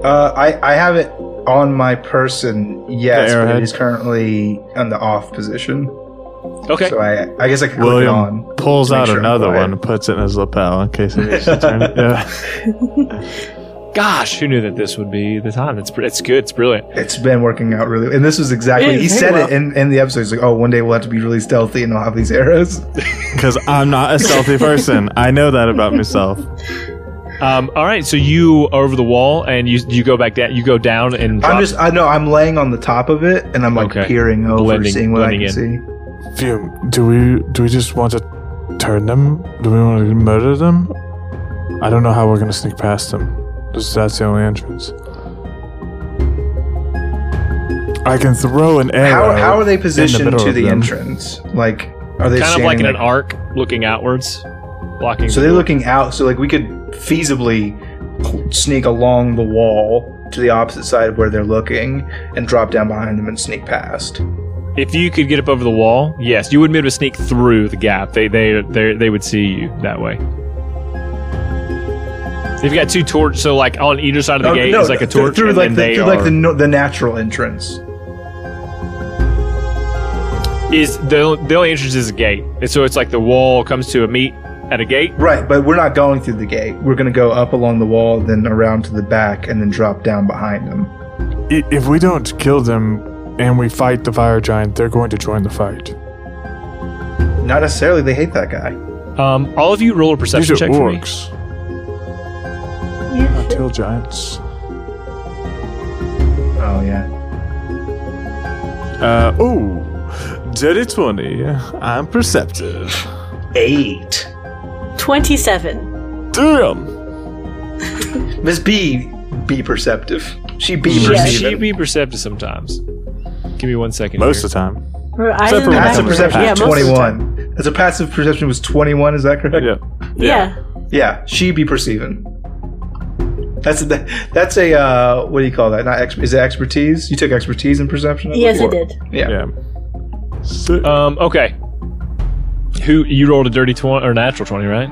Uh, I I have it on my person. Yes, but it is currently on the off position. Okay. So I I guess I could William pulls out sure another one and puts it in his lapel in case he needs to turn it. Yeah. Gosh, who knew that this would be the time? It's it's good. It's brilliant. It's been working out really, and this was exactly he said well. it in, in the episode. He's like, "Oh, one day we'll have to be really stealthy and I'll have these arrows." Because I'm not a stealthy person. I know that about myself. Um, all right, so you are over the wall and you you go back down. You go down and drop. I'm just I know I'm laying on the top of it and I'm like okay. peering over, blending, seeing what I can in. see. Fume, do we do we just want to turn them? Do we want to murder them? I don't know how we're gonna sneak past them. Just that's the only entrance. I can throw an arrow. How, how are they positioned the to the them. entrance? Like, are they kind of like in like, an arc, looking outwards, blocking? So the they're door. looking out. So like we could feasibly sneak along the wall to the opposite side of where they're looking and drop down behind them and sneak past. If you could get up over the wall, yes, you would be able to sneak through the gap. They they they they would see you that way. They've got two torches, so like on either side of the oh, gate no, is like a torch, through, like the, through like the the natural entrance. Is the the only entrance is a gate, and so it's like the wall comes to a meet at a gate. Right, but we're not going through the gate. We're going to go up along the wall, then around to the back, and then drop down behind them. If we don't kill them and we fight the fire giant, they're going to join the fight. Not necessarily. They hate that guy. Um, all of you roll a perception check orcs. for me. Not Till giants. Oh yeah. Uh oh, dirty twenty. I'm perceptive. Eight. Twenty-seven. Damn. Miss B, be perceptive. She be yeah, perceptive. She be perceptive sometimes. Give me one second. Most here. of the time. Except for passive perception yeah, 21. As a passive perception was 21, is that correct? Yeah. Yeah. Yeah, she be perceiving. That's a, that's a uh, what do you call that? Not ex- is it expertise? You took expertise in perception. Yes, I did. Yeah. yeah. So, um. Okay. Who you rolled a dirty twenty or natural twenty, right?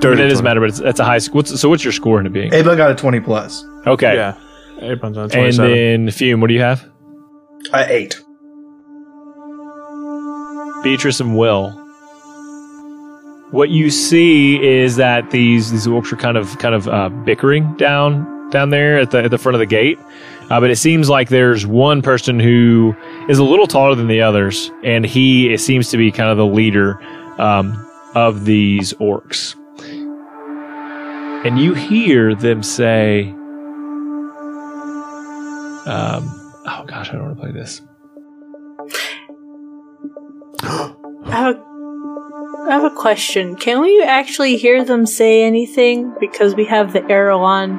Dirty. It doesn't matter, but it's, that's a high. What's so? What's your score in it being? Abel got a twenty plus. Okay. Yeah. Abel's on And then Fume, what do you have? Uh, eight. Beatrice and Will what you see is that these these orcs are kind of kind of uh, bickering down down there at the at the front of the gate. Uh, but it seems like there's one person who is a little taller than the others, and he it seems to be kind of the leader um, of these orcs. and you hear them say, um, "Oh gosh, I don't want to play this." A, I have a question. Can we actually hear them say anything because we have the arrow on?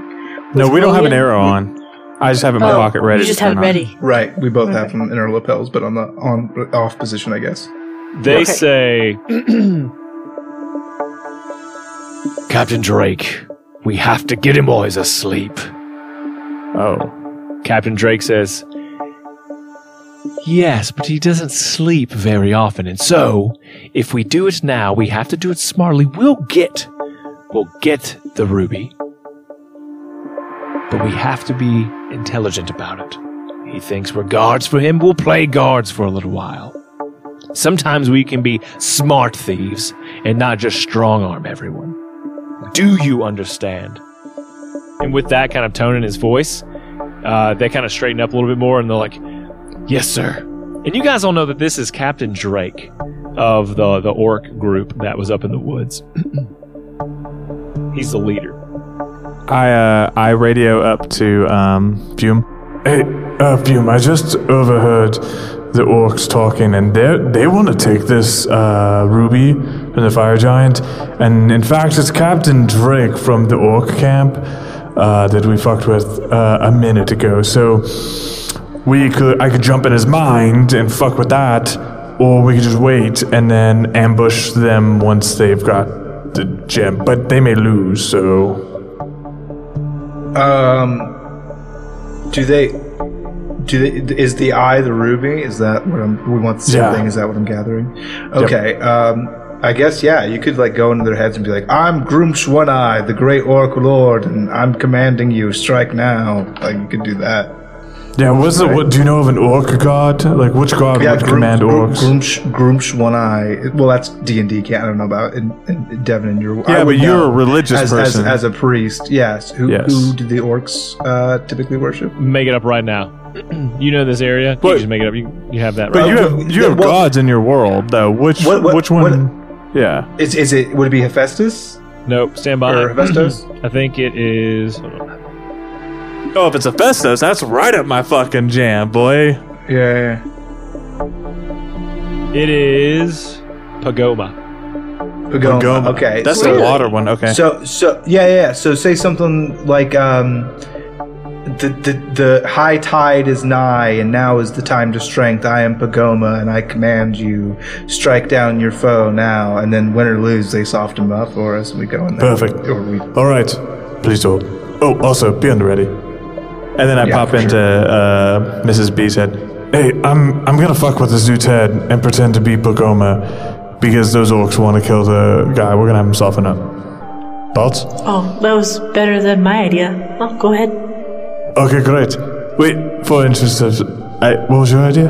No, with we don't have an arrow on. I just have it in my Oh, pocket ready. You just have it turn on. ready. Right. We both have them in our lapels, but on the on off position, I guess. They Okay. say, Captain Drake, we have to get him while he's asleep. Oh, Captain Drake says, Yes, but he doesn't sleep very often, and so, if we do it now, we have to do it smartly. We'll get, we'll get the ruby. But we have to be intelligent about it. He thinks we're guards for him, we'll play guards for a little while. Sometimes we can be smart thieves and not just strong arm everyone. Do you understand? And with that kind of tone in his voice, uh, they kind of straighten up a little bit more and they're like, Yes, sir. And you guys all know that this is Captain Drake of the, the orc group that was up in the woods. He's the leader. I uh, I radio up to um, Fume. Hey, uh, Fume, I just overheard the orcs talking, and they they want to take this uh, ruby from the fire giant. And in fact, it's Captain Drake from the orc camp uh, that we fucked with uh, a minute ago. So we could I could jump in his mind and fuck with that, or we could just wait and then ambush them once they've got the gem. But they may lose, so Um, do they? Do they? Is the eye the ruby? Is that what I'm? We want the same Yeah. thing. Is that what I'm gathering? Okay. Um, I guess yeah. You could like go into their heads and be like, "I'm Gruumsh One Eye, the Great Orc Lord, and I'm commanding you. Strike now." Like you could do that. Yeah, what's the, what, do you know of an orc god? Like, which god Yeah, would Groom- command Groom- orcs? Gruumsh, Gruumsh One Eye. Well, that's D and D. Can't I don't know about in, in Devin and your. Yeah, but you're a religious as, person. As, as a priest, yes. Who, Yes. who do the orcs uh, typically worship? Make it up right now. you know this area. You But- just make it up. You, you have that but you have you have what- gods in your world though. Which What- what- which one? yeah. Is is it? Would it be Hephaestus nope, stand by. or Hephaestus? I think it is. Hold on. Oh, if it's Hephaestus, that's right up my fucking jam, boy. yeah. It is Pagoma. Pagoma. Goma. Okay. that's so, the water one. Okay. So so yeah yeah. yeah. So say something like um, the the the high tide is nigh, and now is the time to strength. I am Pagoma, and I command you strike down your foe now. And then win or lose, they soften them up for us. and We go in there. Perfect. Or we, All right, please hold. Oh, also, be on the ready. And then I Yeah, pop for into uh, Mrs. B's head. Hey, I'm I'm gonna fuck with this dude's head and pretend to be Pogoma because those orcs want to kill the guy. We're gonna have him soften up. Thoughts? Oh, that was better than my idea. Oh, go ahead. Okay, great. Wait, for interest of, I, what was your idea?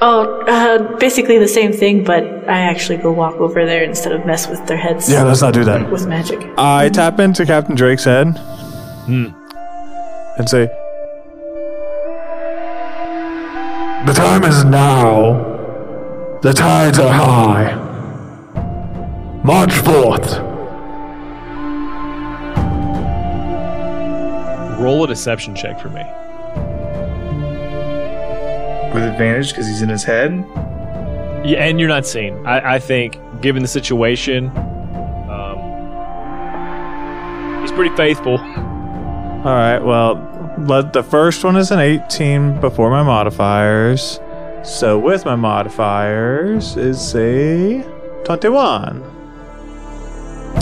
Oh, uh, basically the same thing, but I actually go walk over there instead of mess with their heads Yeah, let's not do that. with magic. I tap into Captain Drake's head and say, The time is now. The tides are high. March forth. Roll a deception check for me. with advantage because he's in his head. Yeah, and you're not seen. I, I think, given the situation, um, he's pretty faithful. "All right, well, let the first one is an 18 before my modifiers. So with my modifiers is a 21."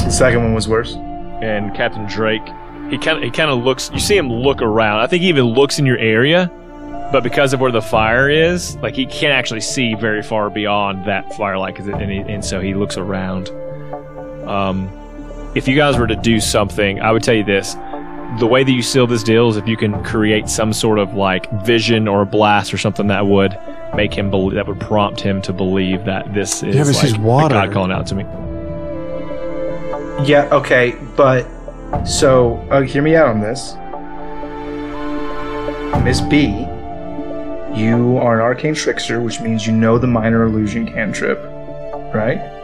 The second one was worse. And Captain Drake, he kind of he kind of looks. You see him look around. I think he even looks in your area, but because of where the fire is, like he can't actually see very far beyond that firelight, 'cause it, and, he, and so he looks around. Um, if you guys were to do something, I would tell you this: the way that you seal this deal is if you can create some sort of like vision or blast or something that would make him believe, that would prompt him to believe that this is Yeah, but like she's water. God calling out to me. Yeah, okay, but so uh, hear me out on this. Miss B, you are an arcane trickster, which means you know the minor illusion cantrip, right?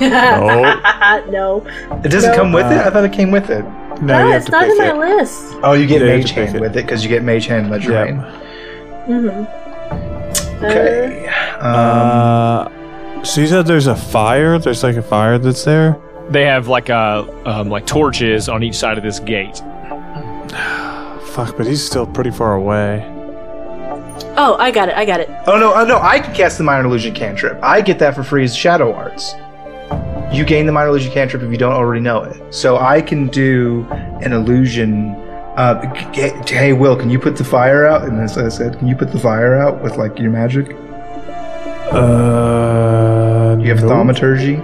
No, no. It doesn't No. come with it. I thought it came with it. no, No, it's not pick in my it. list. Oh, you get Yeah, you Mage Hand it. with it because you get Mage Hand Ledger Yep. Rain. Mm-hmm. Okay. Um, Uh, so you said there's a fire. There's like a fire that's there. They have like uh um, like torches on each side of this gate. Fuck, but he's still pretty far away. Oh, I got it. I got it. oh no, oh no! I can cast the Minor Illusion cantrip. I get that for free as Shadow Arts. You gain the Minor Illusion cantrip if you don't already know it. So I can do an illusion. Uh, g- g- hey, Will, can you put the fire out? And as I said, can you put the fire out with like your magic? Uh, You have nope. thaumaturgy.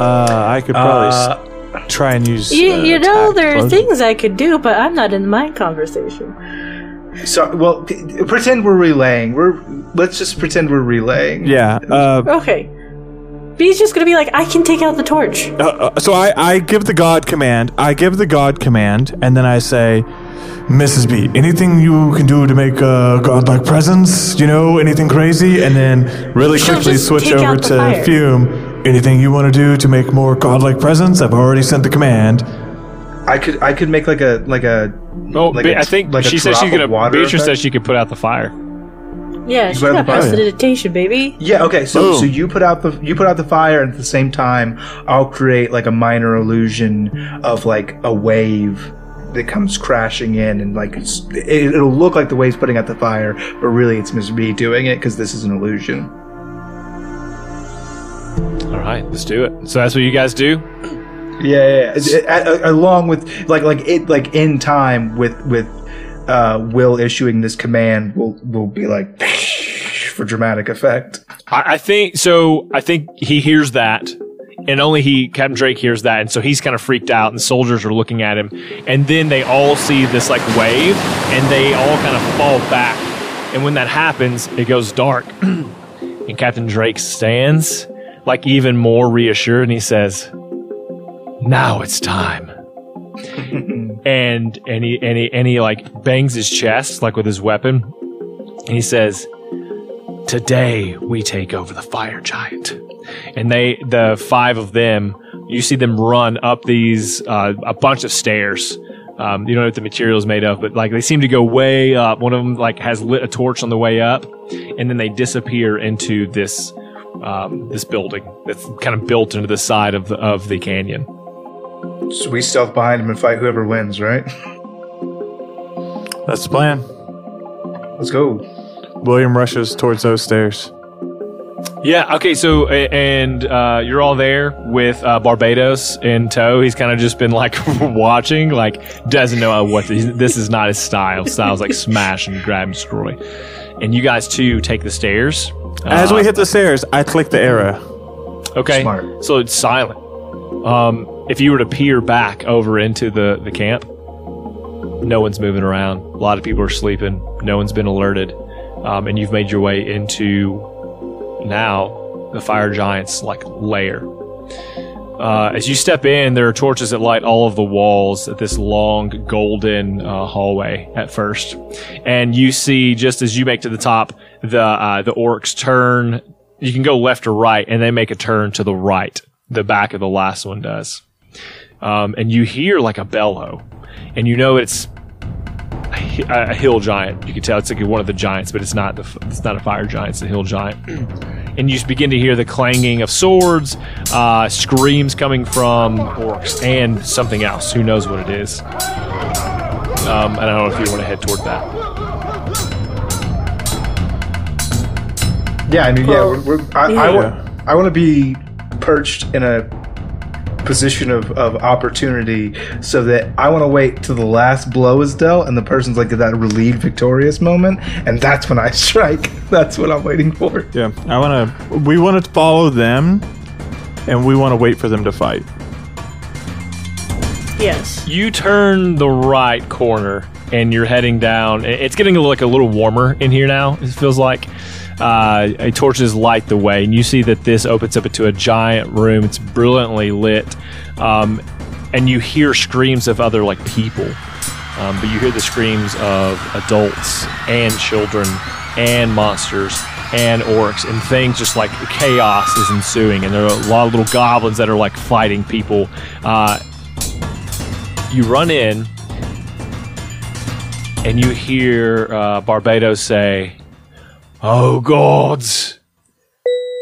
Uh, I could probably Uh, s- try and use. You, uh, you know, there are things I could do, but I'm not in the mind conversation. So, well, p- pretend we're relaying. We're let's just pretend we're relaying. Yeah. Uh, Okay. B's just gonna be like, I can take out the torch. uh, uh, so I, I give the god command. I give the god command, and then I say, Mrs. B, anything you can do to make a godlike presence? You know, anything crazy? And then really She'll quickly switch over to fire. Fume. Anything you want to do to make more godlike presence? I've already sent the command. I could I could make like a like a Oh, Like Be- a- I think like she says she's gonna. water Beatrice effect? said she could put out the fire. Yeah, she's grab got the fire. prestidigitation, baby. Yeah. Okay. So Boom. so you put out the you put out the fire, and at the same time, I'll create like a minor illusion of like a wave that comes crashing in, and like it's, it, it'll look like the wave's putting out the fire, but really it's Miss B doing it because this is an illusion. All right, let's do it. So that's what you guys do. Yeah, yeah. yeah. It- a- a- along with like like it like in time with with uh, Will issuing this command, will will be like for dramatic effect. I, I think so. I think he hears that, and only he, Captain Drake, hears that, and so he's kind of freaked out. And soldiers are looking at him, and then they all see this like wave, and they all kind of fall back. And when that happens, it goes dark, and Captain Drake stands like even more reassured, and he says, "Now it's time." and and he and he and he like bangs his chest like with his weapon, and he says. Today we take over the fire giant. And they, the five of them, you see them run up these, uh, a bunch of stairs. Um, you don't know what the material is made of, but like they seem to go way up. One of them like has lit a torch on the way up, and then they disappear into this, um, this building that's kind of built into the side of the, of the canyon. So we stealth behind him and fight whoever wins, right? That's the plan. Let's go. William rushes towards those stairs. Yeah. Okay. So, a- and uh, you're all there with uh, Barbados in tow. He's kind of just been like watching, like doesn't know what the, this is not his style. Style's like smash and grab and destroy. And you guys too take the stairs. As Uh, we hit the stairs, I click the arrow. okay, Smart. So it's silent. Um, if you were to peer back over into the the camp, no one's moving around. A lot of people are sleeping. No one's been alerted. Um, and you've made your way into now the fire giant's like lair. Uh, as you step in, there are torches that light all of the walls at this long golden uh, hallway at first, and you see just as you make to the top, the uh, the orcs turn. You can go left or right, and they make a turn to the right. The back of the last one does, um, and you hear like a bellow, and you know it's a, a hill giant. You can tell it's like one of the giants, but it's not the it's not a fire giant. It's a hill giant. and you just begin to hear the clanging of swords, uh, screams coming from orcs, and something else. Who knows what it is? Um, and I don't know if you want to head toward that. Yeah, I mean, yeah, we're, we're, I, I, Yeah. want, I want to be perched in a position of, of opportunity so that I want to wait till the last blow is dealt and the person's like at that relieved, victorious moment, and that's when I strike. That's what I'm waiting for. Yeah, I want to. We want to follow them, and we want to wait for them to fight. Yes. You turn the right corner and you're heading down. It's getting like a little warmer in here now. It feels like uh, a torches light the way, and you see that this opens up into a giant room. It's brilliantly lit, um, and you hear screams of other like people. Um, but you hear the screams of adults and children and monsters. and orcs, and things just like chaos is ensuing, and there are a lot of little goblins that are like fighting people. Uh, you run in, and you hear uh, Barbados say, "Oh gods!"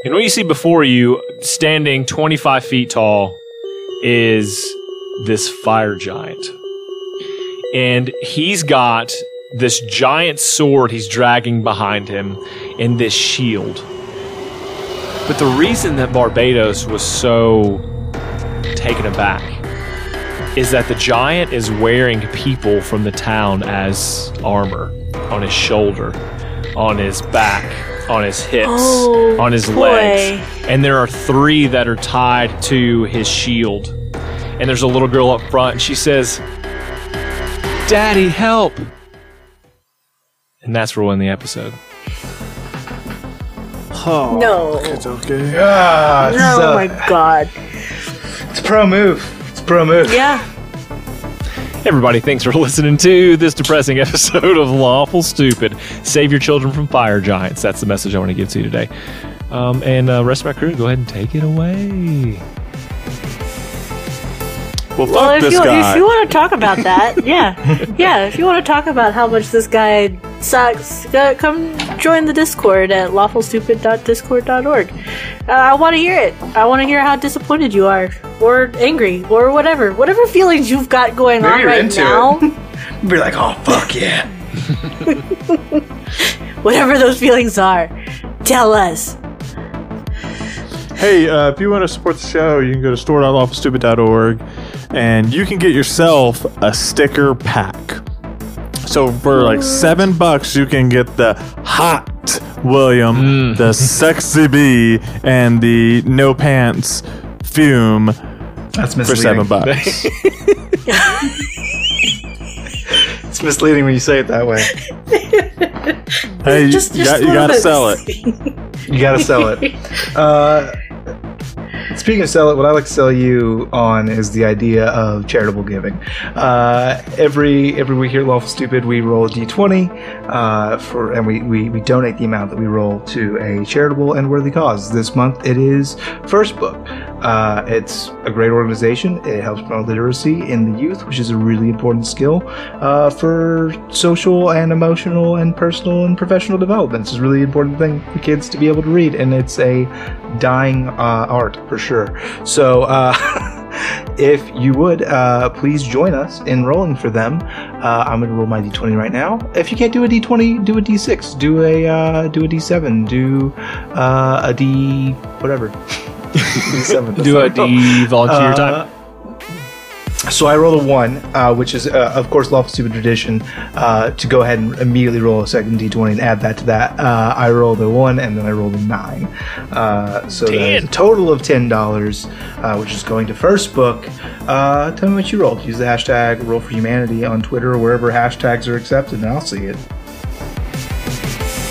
And what you see before you, standing 25 feet tall, is this fire giant. And he's got this giant sword he's dragging behind him and this shield. But the reason that Barbados was so taken aback is that the giant is wearing people from the town as armor on his shoulder, on his back, on his hips, Oh, on his boy. legs. And there are three that are tied to his shield. And there's a little girl up front, and she says, Daddy, help! And that's where we'll end the episode. Oh, no. It's okay. Ah, it's, Oh my god. it's a pro move. It's a pro move. Yeah. Everybody, thanks for listening to this depressing episode of Lawful Stupid. Save your children from fire giants. That's the message I want to give to you today. Um, and uh, rest of my crew, go ahead and take it away. Well, fuck Well, if this you, guy. if you want to talk about that, yeah. Yeah, if you want to talk about how much this guy sucks, uh, come join the Discord at lawfulstupid.discord.org. Uh, I want to hear it. I want to hear how disappointed you are, or angry, or whatever. Whatever feelings you've got going Maybe on you're right into now. Be like, oh fuck yeah. Whatever those feelings are, tell us. Hey, uh, if you want to support the show, you can go to store.lawfulstupid.org and you can get yourself a sticker pack. So for like seven bucks, you can get the hot William, the sexy bee, and the no pants fume That's misleading. for seven bucks. It's misleading when you say it that way. hey, you, Just, you, just got, you gotta sell it. You gotta sell it. Uh, speaking of sell it, what I like to sell you on is the idea of charitable giving. Uh, every every week here at Lawful Stupid, we roll a d20 uh, for, and we, we we donate the amount that we roll to a charitable and worthy cause. This month, it is First Book. Uh, it's a great organization. It helps promote literacy in the youth, which is a really important skill uh, for social and emotional and personal and professional development. It's a really important thing for kids to be able to read, and it's a dying uh, art for sure. So, uh, if you would, uh, please join us in rolling for them. Uh, I'm going to roll my d20 right now. If you can't do a d20, do a d6. Do a uh, do a d7. Do uh, a d whatever. D7. Do a D volunteer Uh, time. So I rolled a one, uh, which is, uh, of course, lawful stupid tradition. Uh, to go ahead and immediately roll a second d20 and add that to that, uh, I rolled a one and then I rolled a nine. Uh, so that's a total of ten dollars, uh, which is going to first book. Uh, tell me what you rolled. Use the hashtag Roll for Humanity on Twitter or wherever hashtags are accepted, and I'll see it.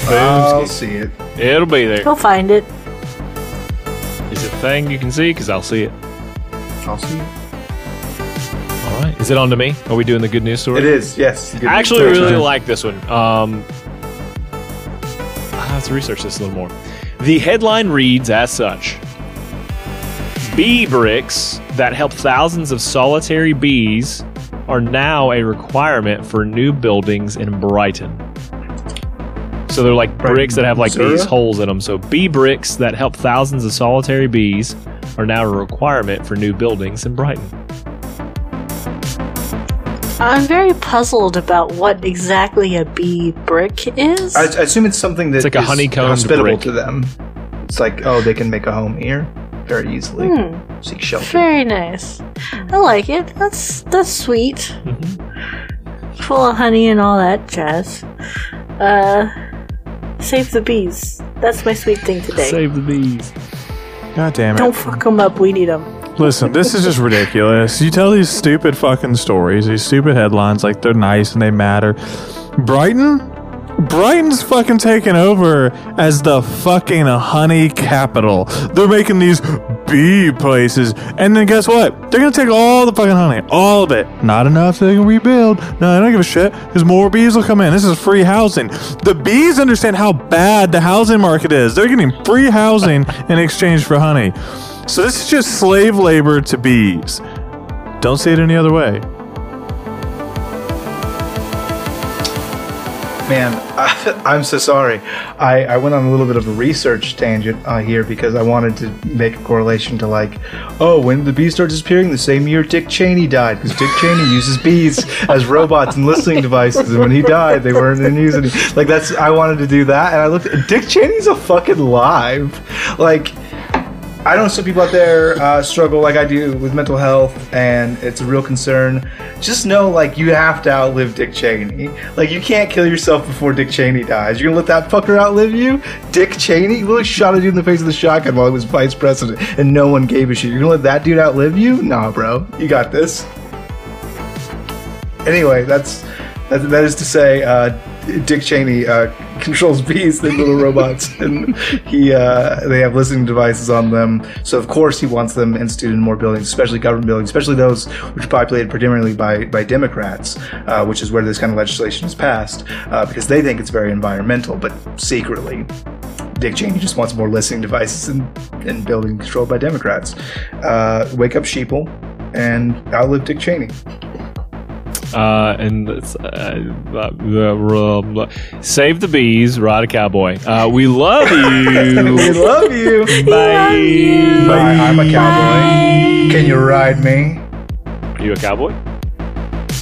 I'll see it. It'll be there. Go find it. Is it a thing you can see? Because I'll see it. I'll see it. Is it on to me? Are we doing the good news story? It is. Yes. Good I actually really like this one. Um, I have to research this a little more. The headline reads as such Bee bricks that help thousands of solitary bees are now a requirement for new buildings in Brighton. So they're like bricks that have like these holes in them. So bee bricks that help thousands of solitary bees are now a requirement for new buildings in Brighton. I'm very puzzled about what exactly a bee brick is. I, I assume it's something that's like a honeycomb hospitable brick. to them. It's like, oh, they can make a home here very easily. Hmm. Seek shelter. Very nice. I like it. That's that's sweet. Full of honey and all that jazz. Uh, save the bees. That's my sweet thing today. Save the bees. God damn it. Don't fuck them up. We need them. Listen, this is just ridiculous. You tell these stupid fucking stories, these stupid headlines like they're nice and they matter. Brighton? Brighton's fucking taken over as the fucking honey capital. They're making these bee places, and then guess what? They're gonna take all the fucking honey, all of it. Not enough so they can rebuild. No, I don't give a shit. Because more bees will come in. This is free housing. The bees understand how bad the housing market is. They're getting free housing in exchange for honey. So this is just slave labor to bees. Don't see it any other way. Man, I, I'm so sorry. I, I went on a little bit of a research tangent uh, here because I wanted to make a correlation to like, oh, when the bees start disappearing? The same year Dick Cheney died because Dick Cheney uses bees as robots and listening devices, and when he died, they weren't in it. Like that's I wanted to do that, and I looked. Dick Cheney's a fucking live, like. I know some people out there uh, struggle like I do with mental health, and it's a real concern. Just know, like, you have to outlive Dick Cheney. Like, you can't kill yourself before Dick Cheney dies. You're gonna let that fucker outlive you? Dick Cheney literally shot a dude in the face with a shotgun while he was vice president, and no one gave a shit. You're gonna let that dude outlive you? Nah, bro. You got this. Anyway, that's that, that is to say, uh, Dick Cheney uh, controls bees, the little robots, and he uh, they have listening devices on them. So of course he wants them instituted in more buildings, especially government buildings, especially those which are populated predominantly by by Democrats, uh, which is where this kind of legislation is passed, uh, because they think it's very environmental, but secretly. Dick Cheney just wants more listening devices in, in buildings controlled by Democrats. Uh, wake up, sheeple, and outlive Dick Cheney. Uh, and it's, uh, blah, blah. save the bees, ride a cowboy. Uh, we love you. we you. love you. Bye. Bye. I'm a cowboy. Can you ride me? Are you a cowboy?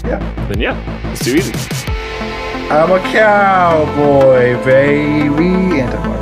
Yeah. Then yeah, it's too easy. I'm a cowboy, baby.